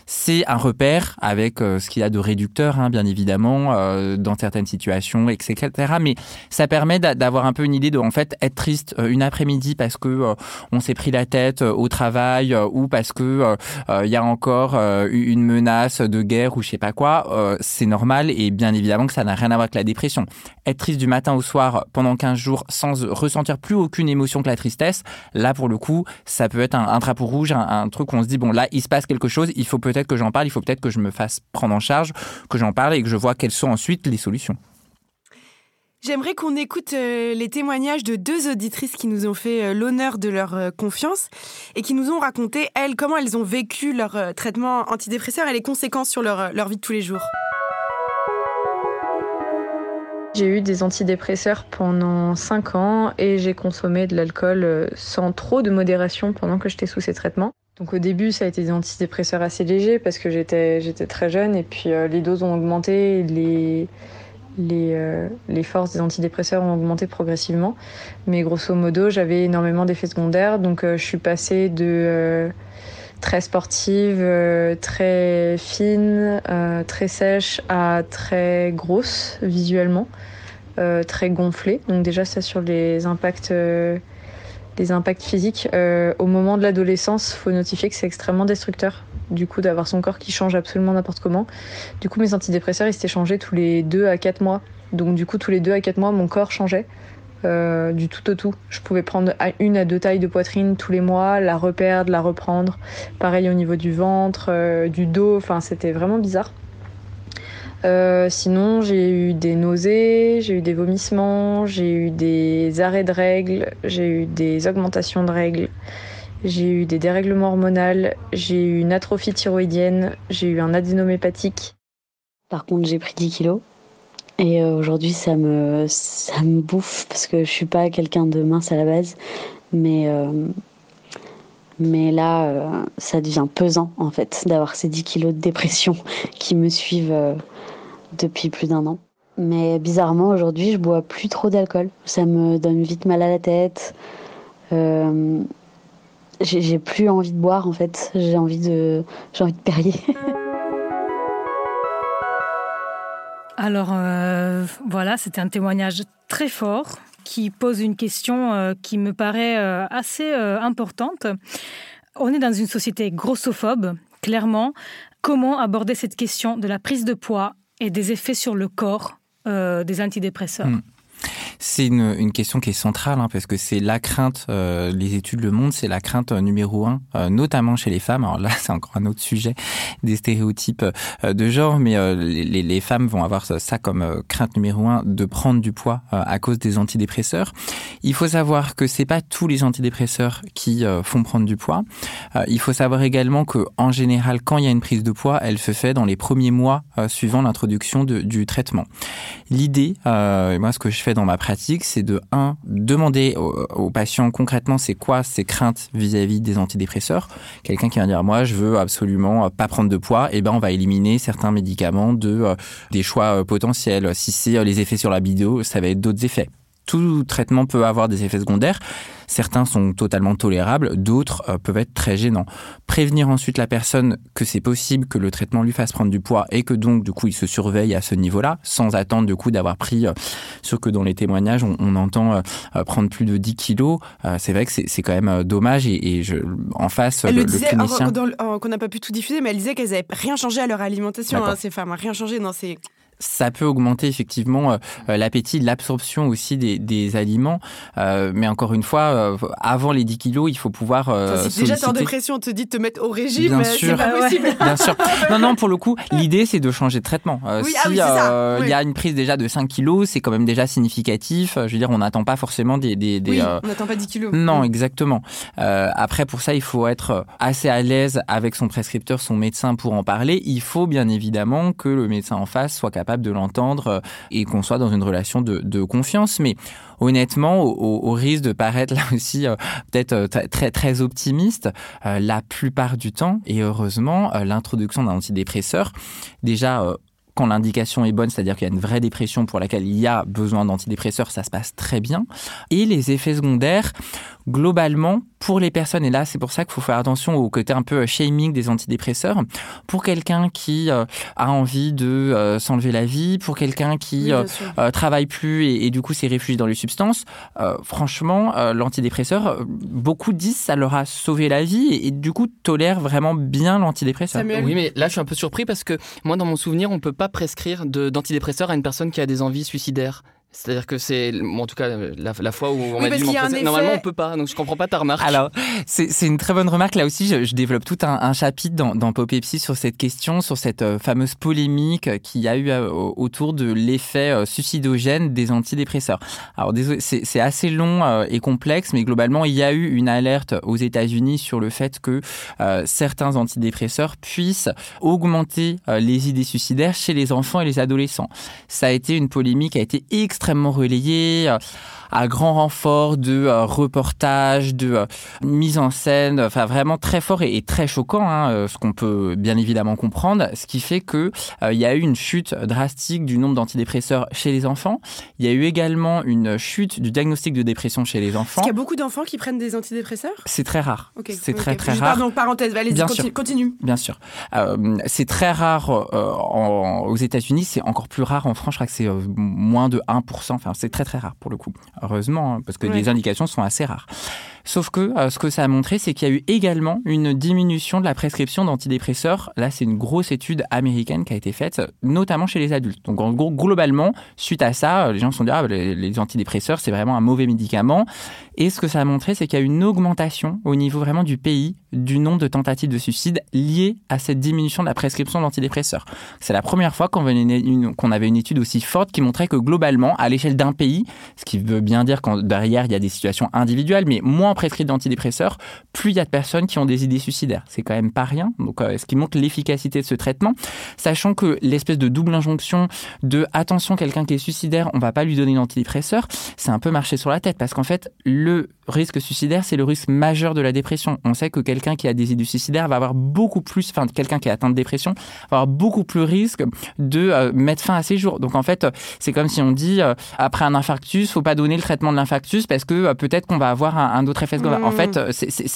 c'est un repère avec euh, ce qu'il y a de réducteur, hein, bien évidemment, euh, dans certaines situations, etc. Mais ça permet d'avoir un peu une idée de, en fait, être triste euh, une après-midi parce que on s'est pris la tête au travail ou parce que il y a encore une menace de guerre ou je sais pas quoi. c'est normal et bien évidemment que ça n'a rien à voir avec la dépression. Être triste du matin au soir pendant 15 jours sans ressentir plus aucune émotion que la tristesse, là pour le coup, ça peut être un, drapeau rouge, un, un truc où on se dit bon là il se passe quelque chose, il faut peut peut-être que j'en parle, il faut peut-être que je me fasse prendre en charge, que j'en parle et que je vois quelles sont ensuite les solutions. J'aimerais qu'on écoute euh, les témoignages de deux auditrices qui nous ont fait euh, l'honneur de leur euh, confiance et qui nous ont raconté, elles, comment elles ont vécu leur traitement antidépresseur et les conséquences sur leur, leur vie de tous les jours. J'ai eu des antidépresseurs pendant 5 ans et j'ai consommé de l'alcool sans trop de modération pendant que j'étais sous ces traitements. Donc au début, ça a été des antidépresseurs assez légers parce que j'étais j'étais très jeune et puis euh, les doses ont augmenté, les les, euh, les forces des antidépresseurs ont augmenté progressivement. Mais grosso modo, j'avais énormément d'effets secondaires. Donc euh, je suis passée de très sportive, très fine, très sèche à très grosse visuellement, très gonflée. Donc déjà ça sur les impacts les impacts physiques. Euh, au moment de l'adolescence, faut notifier que c'est extrêmement destructeur. Du coup, d'avoir son corps qui change absolument n'importe comment. Du coup, mes antidépresseurs, ils s'étaient changés tous les 2 à 4 mois. Donc, du coup, tous les 2 à 4 mois, mon corps changeait. Euh, du tout au tout. Je pouvais prendre une à deux tailles de poitrine tous les mois, la reperdre, la reprendre. Pareil au niveau du ventre, euh, du dos. Enfin, c'était vraiment bizarre. Euh, sinon, j'ai eu des nausées, j'ai eu des vomissements, j'ai eu des arrêts de règles, j'ai eu des augmentations de règles, j'ai eu des dérèglements hormonaux, j'ai eu une atrophie thyroïdienne, j'ai eu un adénome hépatique. Par contre, j'ai pris 10 kilos. Et euh, aujourd'hui, ça me, ça me bouffe parce que je suis pas quelqu'un de mince à la base. Mais, euh, mais là, ça devient pesant en fait d'avoir ces 10 kilos de dépression qui me suivent depuis plus d'un an. Mais bizarrement, aujourd'hui, je bois plus trop d'alcool. Ça me donne vite mal à la tête. Euh, j'ai plus envie de boire en fait. J'ai envie de, j'ai de. Alors euh, voilà, c'était un témoignage très fort qui pose une question euh, qui me paraît assez importante. On est dans une société grossophobe, clairement. Comment aborder cette question de la prise de poids et des effets sur le corps euh, des antidépresseurs. Hmm. C'est une, question qui est centrale hein, parce que c'est la crainte, euh, les études le montrent, c'est la crainte numéro un, euh, notamment chez les femmes. Alors là, c'est encore un autre sujet des stéréotypes euh, de genre, mais les, femmes vont avoir ça comme crainte numéro un de prendre du poids à cause des antidépresseurs. Il faut savoir que c'est pas tous les antidépresseurs qui font prendre du poids. il faut savoir également que en général, quand il y a une prise de poids, elle se fait dans les premiers mois suivant l'introduction du traitement. L'idée, euh, moi ce que je fais dans ma pratique, c'est de un demander aux, patients concrètement c'est quoi ses craintes vis-à-vis des antidépresseurs? Quelqu'un qui va dire moi je veux absolument pas prendre de poids, et eh ben on va éliminer certains médicaments de euh, des choix euh, potentiels. Si c'est les effets sur la vidéo, ça va être d'autres effets tout traitement peut avoir des effets secondaires. Certains sont totalement tolérables, d'autres euh, peuvent être très gênants. Prévenir ensuite la personne que c'est possible que le traitement lui fasse prendre du poids et que donc du coup il se surveille à ce niveau-là, sans attendre du coup d'avoir pris, euh, que dans les témoignages on, entend euh, prendre plus de 10 kilos. c'est vrai que c'est quand même dommage et, je, en face elle le, disait, clinicien... qu'on n'a pas pu tout diffuser, mais elle disait qu'elles n'avaient rien changé à leur alimentation, hein, ces femmes, rien changé dans ces ça peut augmenter effectivement euh, euh, l'appétit, l'absorption aussi des, des aliments. Euh, mais encore une fois, avant les 10 kilos, il faut pouvoir. Enfin, si déjà t'es en dépression, on te dit de te mettre au régime, c'est pas possible. Bien sûr. Non, non, pour le coup, l'idée c'est de changer de traitement. oui, si ah il y a une prise déjà de 5 kilos, c'est quand même déjà significatif. Je veux dire, on n'attend pas forcément des. des, des oui, on n'attend pas 10 kilos. Non, exactement. après, pour ça, il faut être assez à l'aise avec son prescripteur, son médecin pour en parler. Il faut bien évidemment que le médecin en face soit capable capable de l'entendre euh, et qu'on soit dans une relation de, confiance. Mais honnêtement, au, risque de paraître là aussi euh, peut-être euh, très très optimiste, la plupart du temps, et heureusement, l'introduction d'un antidépresseur, déjà quand l'indication est bonne, c'est-à-dire qu'il y a une vraie dépression pour laquelle il y a besoin d'antidépresseurs, ça se passe très bien. Et les effets secondaires, globalement, pour les personnes, et là c'est pour ça qu'il faut faire attention au côté un peu euh, shaming des antidépresseurs, pour quelqu'un qui euh, a envie de euh, s'enlever la vie, pour quelqu'un qui travaille plus et, du coup s'est réfugié dans les substances, franchement, l'antidépresseur, beaucoup disent ça leur a sauvé la vie et, du coup tolèrent vraiment bien l'antidépresseur. Oui, mais là je suis un peu surpris parce que moi dans mon souvenir, on peut pas prescrire d'antidépresseurs à une personne qui a des envies suicidaires. C'est-à-dire que c'est, en tout cas, la, fois où on m'a dit normalement on peut pas, donc je comprends pas ta remarque. Alors, c'est une très bonne remarque. Là aussi, je, développe tout un, chapitre dans, dans Popepsi sur cette question, sur cette euh, fameuse polémique qu'il y a eu euh, autour de l'effet euh, suicidogène des antidépresseurs. Alors, c'est assez long et complexe, mais globalement, il y a eu une alerte aux États-Unis sur le fait que certains antidépresseurs puissent augmenter les idées suicidaires chez les enfants et les adolescents. Ça a été une polémique qui a été extrêmement extrêmement relayé à grand renfort de euh, reportages, de euh, mise en scène, enfin vraiment très fort et, très choquant, hein, euh, ce qu'on peut bien évidemment comprendre, ce qui fait que il y a eu une chute drastique du nombre d'antidépresseurs chez les enfants. Il y a eu également une chute du diagnostic de dépression chez les enfants. Est-ce qu'il y a beaucoup d'enfants qui prennent des antidépresseurs? C'est très rare. C'est très très rare. Pardon, parenthèse, allez, bien continue, continue. Bien sûr. c'est très rare aux États-Unis, c'est encore plus rare en France. Je crois que c'est moins de 1%. Enfin, c'est très très rare pour le coup heureusement, hein, parce que les indications sont assez rares. Sauf que euh, ce que ça a montré, c'est qu'il y a eu également une diminution de la prescription d'antidépresseurs. Là, c'est une grosse étude américaine qui a été faite, notamment chez les adultes. Donc, en gros, globalement, suite à ça, les gens se sont dit, ah, les antidépresseurs, c'est vraiment un mauvais médicament. Et ce que ça a montré, c'est qu'il y a eu une augmentation au niveau vraiment du pays du nombre de tentatives de suicide liées à cette diminution de la prescription d'antidépresseurs. C'est la première fois qu'on avait une étude aussi forte qui montrait que globalement, à l'échelle d'un pays, ce qui veut bien dire qu'en derrière, il y a des situations individuelles, mais moins prescrit d'antidépresseurs, plus il y a de personnes qui ont des idées suicidaires. C'est quand même pas rien. Donc, euh, ce qui montre l'efficacité de ce traitement, sachant que l'espèce de double injonction de attention, quelqu'un qui est suicidaire, on va pas lui donner d'antidépresseur, c'est un peu marcher sur la tête parce qu'en fait, le risque suicidaire, c'est le risque majeur de la dépression. On sait que quelqu'un qui a des idées suicidaires va avoir beaucoup plus, enfin, quelqu'un qui est atteint de dépression va avoir beaucoup plus risque de euh, mettre fin à ses jours. Donc, en fait, c'est comme si on dit, euh, après un infarctus, faut pas donner le traitement de l'infarctus parce que peut-être qu'on va avoir un autre en fait, mmh.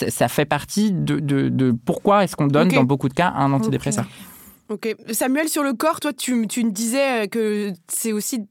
ça fait partie de, pourquoi est-ce qu'on donne dans beaucoup de cas un antidépresseur. Ok. Samuel, sur le corps, toi, tu, tu me disais que c'est aussi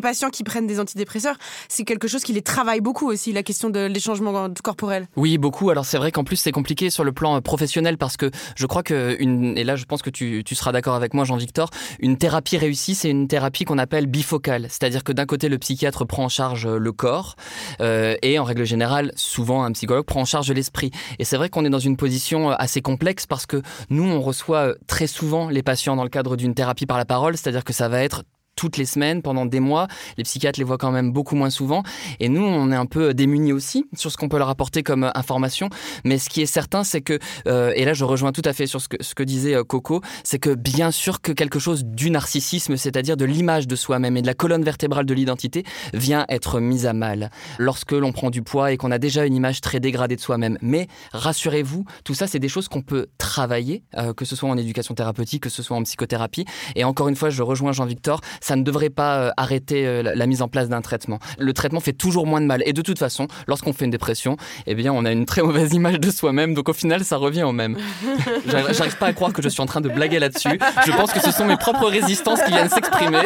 patients qui prennent des antidépresseurs, c'est quelque chose qui les travaille beaucoup aussi, la question de changements corporels. Oui, beaucoup. Alors c'est vrai qu'en plus c'est compliqué sur le plan professionnel parce que je crois que, une, et là je pense que tu, tu seras d'accord avec moi Jean-Victor, une thérapie réussie c'est une thérapie qu'on appelle bifocale. C'est-à-dire que d'un côté le psychiatre prend en charge le corps euh, et en règle générale souvent un psychologue prend en charge l'esprit. Et c'est vrai qu'on est dans une position assez complexe parce que nous on reçoit très souvent les patients dans le cadre d'une thérapie par la parole, c'est-à-dire que ça va être toutes les semaines, pendant des mois. Les psychiatres les voient quand même beaucoup moins souvent. Et nous, on est un peu démunis aussi sur ce qu'on peut leur apporter comme euh, information. Mais ce qui est certain, c'est que, euh, et là je rejoins tout à fait sur ce que, disait euh, Coco, c'est que bien sûr que quelque chose du narcissisme, c'est-à-dire de l'image de soi-même et de la colonne vertébrale de l'identité, vient être mise à mal lorsque l'on prend du poids et qu'on a déjà une image très dégradée de soi-même. Mais rassurez-vous, tout ça, c'est des choses qu'on peut travailler, que ce soit en éducation thérapeutique, que ce soit en psychothérapie. Et encore une fois, je rejoins Jean-Victor, ça ne devrait pas euh, arrêter euh, la mise en place d'un traitement. Le traitement fait toujours moins de mal. Et de toute façon, lorsqu'on fait une dépression, eh bien, on a une très mauvaise image de soi-même. Donc au final, ça revient au même. J'arrive pas à croire que je suis en train de blaguer là-dessus. Je pense que ce sont mes propres résistances qui viennent s'exprimer.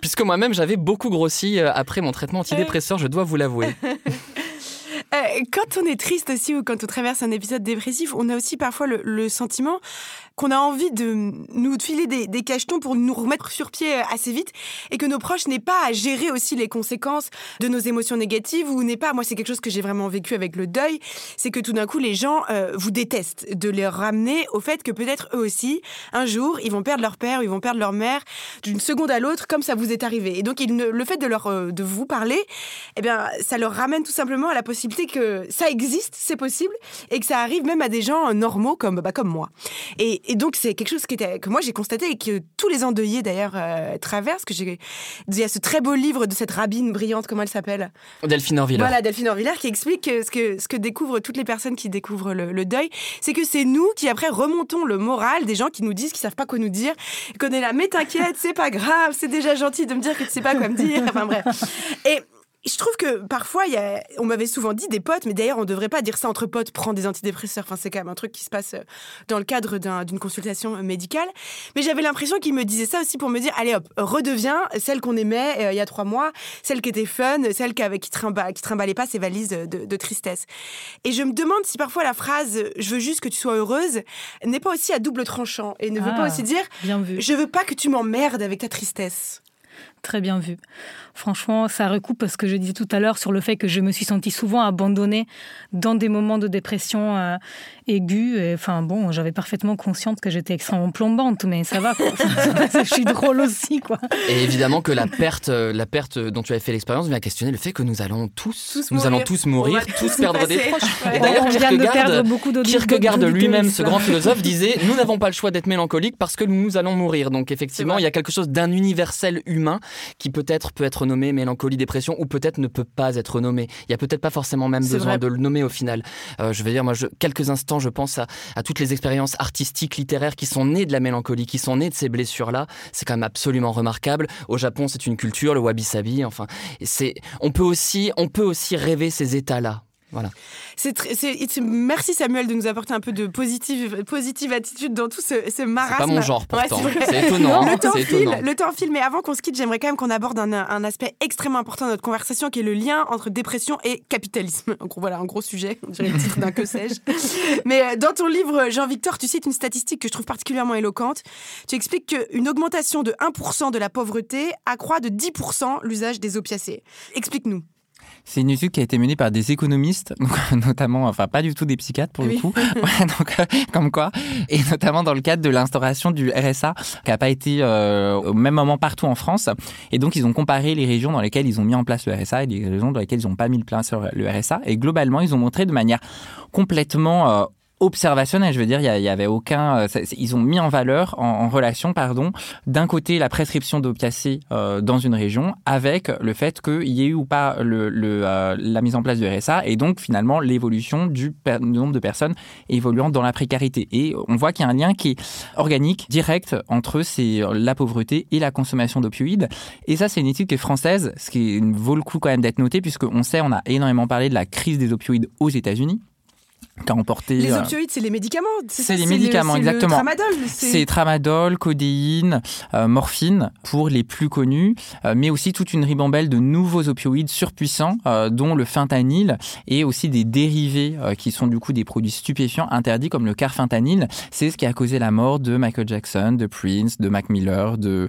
Puisque moi-même, j'avais beaucoup grossi euh, après mon traitement antidépresseur, je dois vous l'avouer. quand on est triste aussi ou quand on traverse un épisode dépressif, on a aussi parfois le sentiment qu'on a envie de nous filer des, cachetons pour nous remettre sur pied euh, assez vite et que nos proches n'aient pas à gérer aussi les conséquences de nos émotions négatives ou n'est pas, moi c'est quelque chose que j'ai vraiment vécu avec le deuil, c'est que tout d'un coup les gens euh, vous détestent, de les ramener au fait que peut-être eux aussi, un jour, ils vont perdre leur père ils vont perdre leur mère d'une seconde à l'autre comme ça vous est arrivé. Et donc le fait de, leur, euh, de vous parler, eh bien, ça leur ramène tout simplement à la possibilité que ça existe, c'est possible, et que ça arrive même à des gens normaux comme, bah, comme moi. Et, et donc, c'est quelque chose qui était, que moi j'ai constaté et que tous les endeuillés d'ailleurs euh, traversent. Que j'ai, il y a ce très beau livre de cette rabbine brillante, comment elle s'appelle? Delphine Orviller. Voilà, Delphine Orviller qui explique ce que, ce que découvrent toutes les personnes qui découvrent le, deuil, c'est que c'est nous qui après remontons le moral des gens qui nous disent qu'ils savent pas quoi nous dire, qu'on est là, mais t'inquiète, c'est pas grave, c'est déjà gentil de me dire que tu sais pas quoi me dire. Enfin bref. Et je trouve que parfois, y a, on m'avait souvent dit des potes, mais d'ailleurs, on ne devrait pas dire ça entre potes, prendre des antidépresseurs. Enfin, c'est quand même un truc qui se passe euh, dans le cadre d'une consultation euh, médicale. Mais j'avais l'impression qu'ils me disaient ça aussi pour me dire allez hop, redeviens celle qu'on aimait euh, il y a trois mois, celle qui était fun, celle qui, qui, trimba, qui trimballait pas ses valises de, tristesse. Et je me demande si parfois la phrase je veux juste que tu sois heureuse n'est pas aussi à double tranchant et ne veut pas ah, aussi dire je veux pas que tu m'emmerdes avec ta tristesse. Très bien vu. Franchement, ça recoupe ce que je disais tout à l'heure sur le fait que je me suis sentie souvent abandonnée dans des moments de dépression euh, aiguë. Et, enfin bon, j'avais parfaitement consciente que j'étais extrêmement plombante, mais ça va. je suis drôle aussi, quoi. Et évidemment que la perte, euh, la perte dont tu avais fait l'expérience vient questionner le fait que nous allons tous, nous mourir. allons tous mourir, tous, perdre des proches. Et d'ailleurs, Kierkegaard, Kierkegaard lui-même, ce grand philosophe, disait nous n'avons pas le choix d'être mélancoliques parce que nous allons mourir. Donc effectivement, il y a quelque chose d'un universel humain qui peut-être peut être nommé mélancolie, dépression, ou peut-être ne peut pas être nommé. Il y a peut-être pas forcément même besoin de le nommer au final. Euh, je veux dire, moi, je, quelques instants, je pense à, toutes les expériences artistiques, littéraires qui sont nées de la mélancolie, qui sont nées de ces blessures-là. C'est quand même absolument remarquable. Au Japon, c'est une culture, le wabi-sabi. Enfin, on peut aussi rêver ces états-là. Voilà. merci Samuel de nous apporter un peu de positive, positive attitude dans tout ce, ce marasme. C'est pas mon genre pourtant. c'est étonnant. le, temps file, le temps file, mais avant qu'on se quitte, j'aimerais quand même qu'on aborde un, un, aspect extrêmement important de notre conversation qui est le lien entre dépression et capitalisme. En gros, voilà, un gros sujet, on dirait le titre d'un que sais-je. Mais euh, dans ton livre, Jean-Victor, tu cites une statistique que je trouve particulièrement éloquente. Tu expliques qu'une augmentation de 1% de la pauvreté accroît de 10% l'usage des opiacés. Explique-nous. C'est une étude qui a été menée par des économistes, notamment, enfin pas du tout des psychiatres pour le coup, donc, euh, comme quoi, et notamment dans le cadre de l'instauration du RSA, qui n'a pas été euh, au même moment partout en France. Et donc ils ont comparé les régions dans lesquelles ils ont mis en place le RSA et les régions dans lesquelles ils n'ont pas mis le plein sur le RSA. Et globalement, ils ont montré de manière complètement euh, observationnel. Je veux dire, il y, avait aucun. Euh, ils ont mis en valeur, en, relation, pardon, d'un côté la prescription d'opiacés euh, dans une région, avec le fait qu'il y ait eu ou pas le, le euh, la mise en place du RSA, et donc finalement l'évolution du, nombre de personnes évoluant dans la précarité. Et on voit qu'il y a un lien qui est organique, direct entre c'est la pauvreté et la consommation d'opioïdes. Et ça, c'est une étude qui est française, ce qui vaut le coup quand même d'être noté, puisqu'on sait, on a énormément parlé de la crise des opioïdes aux États-Unis emporté. Les opioïdes, c'est les médicaments. C'est les médicaments, exactement. C'est tramadol, codéine, morphine pour les plus connus, mais aussi toute une ribambelle de nouveaux opioïdes surpuissants, dont le fentanyl et aussi des dérivés qui sont du coup des produits stupéfiants interdits comme le carfentanyl. C'est ce qui a causé la mort de Michael Jackson, de Prince, de Mac Miller, de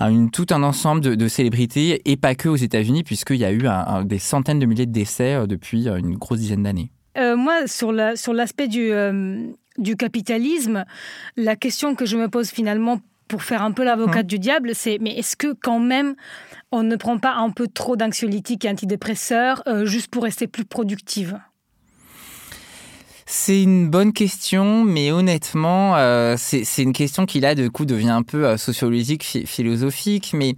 une, tout un ensemble de, célébrités et pas que aux États-Unis puisqu'il y a eu des centaines de milliers de décès depuis une grosse dizaine d'années. Euh, moi, sur l'aspect sur du, euh, du capitalisme, la question que je me pose finalement pour faire un peu l'avocate mmh. du diable, c'est mais est-ce que quand même on ne prend pas un peu trop d'anxiolytiques et antidépresseurs euh, juste pour rester plus productive? C'est une bonne question, mais honnêtement, c'est une question qui là, de coup, devient un peu sociologique, philosophique. Mais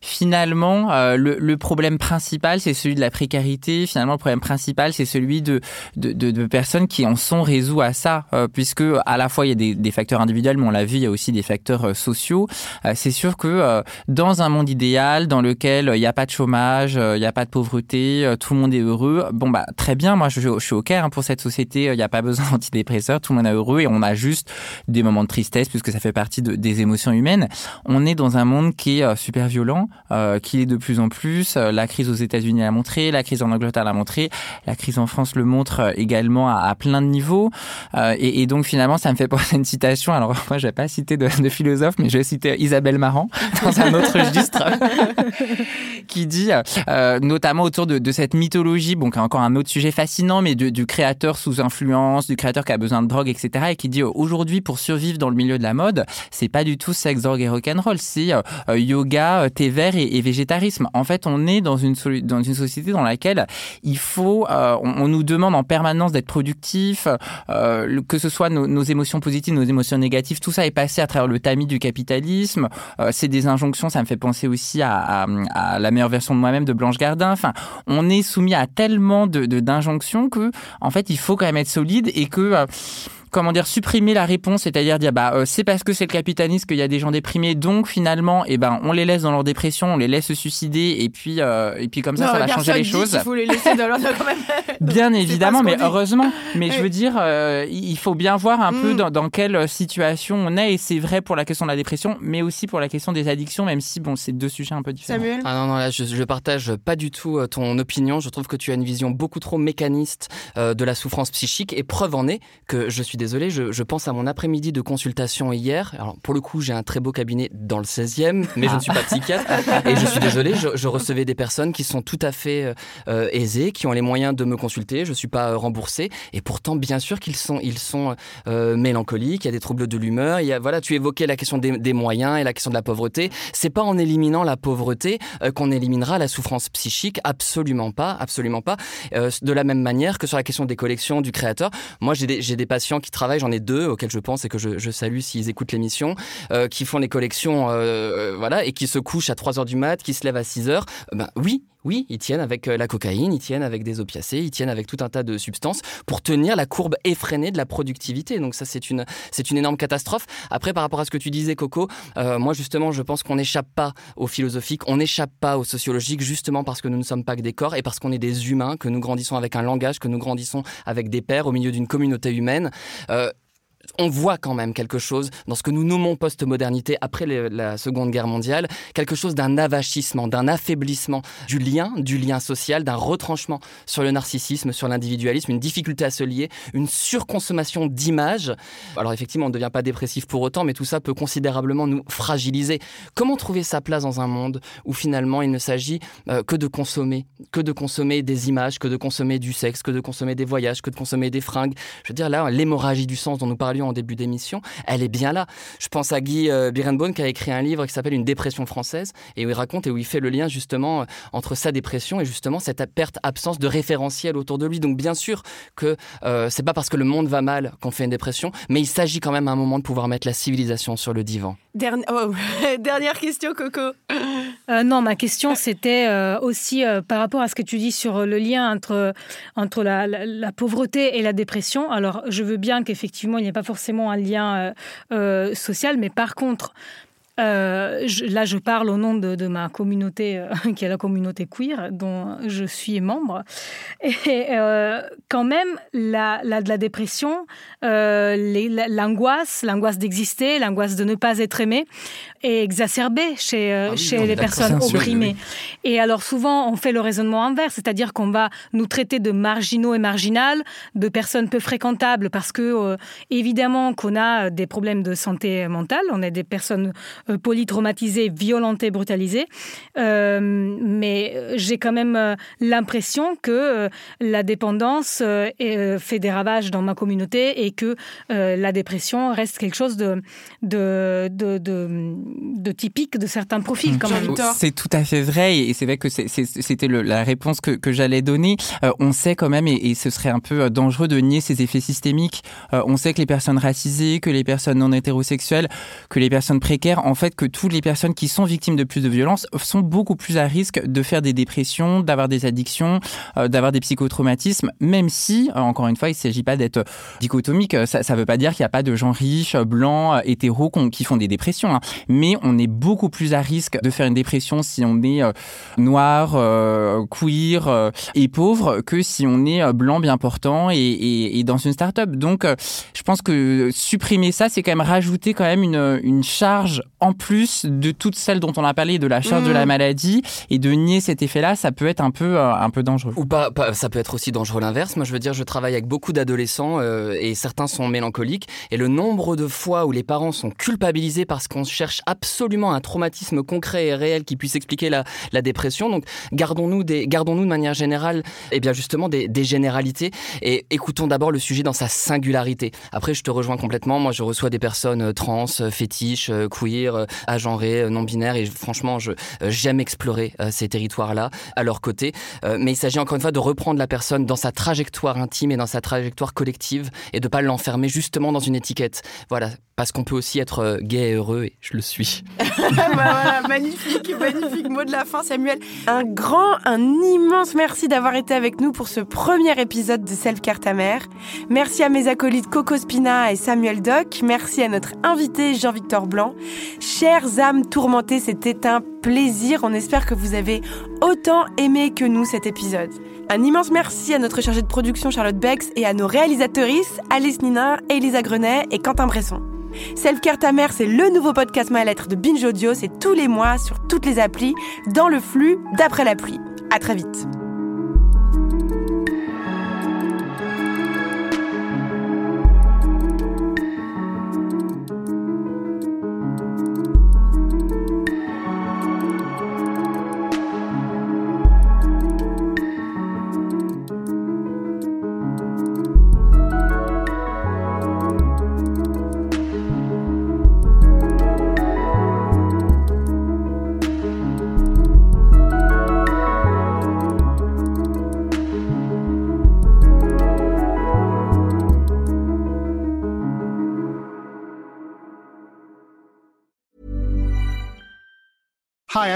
finalement, euh, le, le, problème principal, c'est celui de la précarité. Finalement, le problème principal, c'est celui de, de, de, de, personnes qui en sont résous à ça, euh, puisque à la fois il y a des, des facteurs individuels, mais on l'a vu, il y a aussi des facteurs euh, sociaux. c'est sûr que dans un monde idéal, dans lequel il n'y a pas de chômage, il n'y a pas de pauvreté, tout le monde est heureux. Bon bah très bien, moi je, je suis ok hein, pour cette société. Il n'y a pas besoin d'antidépresseurs, tout le monde est heureux et on a juste des moments de tristesse puisque ça fait partie de, des émotions humaines. On est dans un monde qui est super violent euh, qu'il est de plus en plus. Euh, la crise aux États-Unis l'a montré, la crise en Angleterre l'a montré, la crise en France le montre euh, également à, plein de niveaux. Et, et, donc finalement, ça me fait penser à une citation. Alors moi, je vais pas citer de, philosophe, mais je vais citer Isabelle Marant dans un autre registre, qui dit, notamment autour de, cette mythologie, bon, qui est encore un autre sujet fascinant, mais du, créateur sous influence, du créateur qui a besoin de drogue, etc. Et qui dit aujourd'hui, pour survivre dans le milieu de la mode, c'est pas du tout sexe, drogue et rock'n'roll, c'est yoga, thé et, végétarisme. En fait, on est dans une, dans une société dans laquelle il faut, euh, on, nous demande en permanence d'être productif, euh, que ce soit nos, émotions positives, nos émotions négatives, tout ça est passé à travers le tamis du capitalisme. Euh, c'est des injonctions, ça me fait penser aussi à, la meilleure version de moi-même de Blanche Gardin. Enfin, on est soumis à tellement de d'injonctions que, en fait, il faut quand même être solide et que comment dire, supprimer la réponse, c'est-à-dire dire, bah, euh, c'est parce que c'est le capitalisme qu'il y a des gens déprimés, donc finalement, eh ben, on les laisse dans leur dépression, on les laisse se suicider, et puis, euh, et puis comme ça, ça va changer les choses. Il faut les laisser dans leur quand même. bien évidemment, mais heureusement. Mais je veux dire, euh, il faut bien voir un peu mm. dans, dans, quelle situation on est, et c'est vrai pour la question de la dépression, mais aussi pour la question des addictions, même si, bon, c'est deux sujets un peu différents. Samuel Ah non, non, là, je, je partage pas du tout ton opinion. Je trouve que tu as une vision beaucoup trop mécaniste de la souffrance psychique, et preuve en est que je suis désolé, je, je pense à mon après-midi de consultation hier. Alors, pour le coup, j'ai un très beau cabinet dans le 16e, mais je ne suis pas psychiatre. et je suis désolé, je, recevais des personnes qui sont tout à fait euh, aisées, qui ont les moyens de me consulter. Je ne suis pas euh, remboursé. Et pourtant, bien sûr qu'ils sont, ils sont euh, mélancoliques, il y a des troubles de l'humeur. Il y a, voilà, tu évoquais la question des, moyens et la question de la pauvreté. C'est pas en éliminant la pauvreté qu'on éliminera la souffrance psychique. Absolument pas, absolument pas. de la même manière que sur la question des collections, du créateur. Moi, j'ai des, des patients qui travaillent, j'en ai deux auxquels je pense et que je, salue s'ils écoutent l'émission, euh, qui font les collections, euh, euh, voilà, et qui se couchent à 3 heures du mat, qui se lèvent à 6 heures, ben oui, oui, ils tiennent avec la cocaïne, ils tiennent avec des opiacés, ils tiennent avec tout un tas de substances pour tenir la courbe effrénée de la productivité. Donc ça, c'est une, énorme catastrophe. Après, par rapport à ce que tu disais, Coco, moi justement, je pense qu'on n'échappe pas au philosophique, on n'échappe pas au sociologique, justement parce que nous ne sommes pas que des corps et parce qu'on est des humains, que nous grandissons avec un langage, que nous grandissons avec des pères au milieu d'une communauté humaine on voit quand même quelque chose dans ce que nous nommons post-modernité après la Seconde Guerre mondiale, quelque chose d'un avachissement, d'un affaiblissement du lien, du lien social, d'un retranchement sur le narcissisme, sur l'individualisme, une difficulté à se lier, une surconsommation d'images. Alors effectivement, on ne devient pas dépressif pour autant, mais tout ça peut considérablement nous fragiliser. Comment trouver sa place dans un monde où finalement il ne s'agit euh, que de consommer, que de consommer des images, que de consommer du sexe, que de consommer des voyages, que de consommer des fringues? Je veux dire là, l'hémorragie du sens dont nous parlions en début d'émission, elle est bien là. Je pense à Guy euh, Birenbaum qui a écrit un livre qui s'appelle Une dépression française et où il raconte et où il fait le lien justement euh, entre sa dépression et justement cette perte absence de référentiel autour de lui. Donc bien sûr que euh, c'est pas parce que le monde va mal qu'on fait une dépression, mais il s'agit quand même à un moment de pouvoir mettre la civilisation sur le divan. Oh, dernière question, Coco. non, ma question c'était aussi par rapport à ce que tu dis sur le lien entre, entre la, la pauvreté et la dépression. Alors je veux bien qu'effectivement il n'y ait pas forcément un lien euh, euh, social, mais par contre, là, je parle au nom de, ma communauté, qui est la communauté queer, dont je suis membre. Et quand même, la, la, la dépression, l'angoisse, l'angoisse d'exister, l'angoisse de ne pas être aimé, est exacerbée chez, ah chez les personnes opprimées. Et alors souvent, on fait le raisonnement inverse, c'est-à-dire qu'on va nous traiter de marginaux et marginales, de personnes peu fréquentables, parce que euh, évidemment qu'on a des problèmes de santé mentale, on est des personnes euh, polytraumatisées, violentées, brutalisées, euh, mais j'ai quand même l'impression que la dépendance fait des ravages dans ma communauté et que la dépression reste quelque chose de, de, de, de, typique de certains profils. Même. C'est tout à fait vrai et c'est vrai que c'était la réponse que, que j'allais donner. Euh, on sait quand même, et, ce serait un peu euh, dangereux de nier ces effets systémiques, euh, on sait que les personnes racisées, que les personnes non hétérosexuelles, que les personnes précaires, en fait, que toutes les personnes qui sont victimes de plus de violences sont beaucoup plus à risque de faire des dépressions, d'avoir des addictions, d'avoir des psychotraumatismes, même si, encore une fois, il ne s'agit pas d'être dichotomique. Ça ne veut pas dire qu'il n'y a pas de gens riches, blancs, hétéros qui font des dépressions, hein. mais on est beaucoup plus à risque de faire une dépression si on est noir, queer et pauvre que si on est euh, blanc bien portant et, dans une start-up. Donc, euh, je pense que supprimer ça, c'est quand même rajouter quand même une, une charge en plus de toutes celles dont on a parlé, de la charge de la mmh. maladie, et de nier cet effet-là, ça peut être un peu, euh, un peu dangereux. Ou pas, ça peut être aussi dangereux l'inverse. Moi, je veux dire, je travaille avec beaucoup d'adolescents et certains sont mélancoliques, et le nombre de fois où les parents sont culpabilisés parce qu'on cherche absolument un traumatisme concret et réel qui puisse expliquer la, la dépression. Donc, gardons-nous gardons-nous de manière générale et eh bien justement des, généralités et écoutons d'abord le sujet dans sa singularité. Après, je te rejoins complètement. Moi, je reçois des personnes euh, trans, euh, fétiches, euh, queer, agenrées, non-binaires et franchement, je j'aime explorer ces territoires-là à leur côté. Mais il s'agit encore une fois de reprendre la personne dans sa trajectoire intime et dans sa trajectoire collective et de pas l'enfermer justement dans une étiquette. Voilà, parce qu'on peut aussi être gay et heureux et je le suis. Bah voilà, magnifique, magnifique mot de la fin, Samuel. Un grand, un immense merci d'avoir été avec nous pour ce premier épisode de Self Care ta mère. Merci à mes acolytes Coco Spina et Samuel Doc. Merci à notre invité Jean-Victor Blanc. Chères âmes tourmentées, c'était un plaisir. On espère que vous avez autant aimé que nous cet épisode. Un immense merci à notre chargé de production Charlotte Bex et à nos réalisatrices Alice Nina, Elisa Grenet et Quentin Bresson. Self Care ta mère, c'est le nouveau podcast Ma lettre de Binge Audio. C'est tous les mois sur toutes les applis, dans le flux d'après la pluie. À très vite.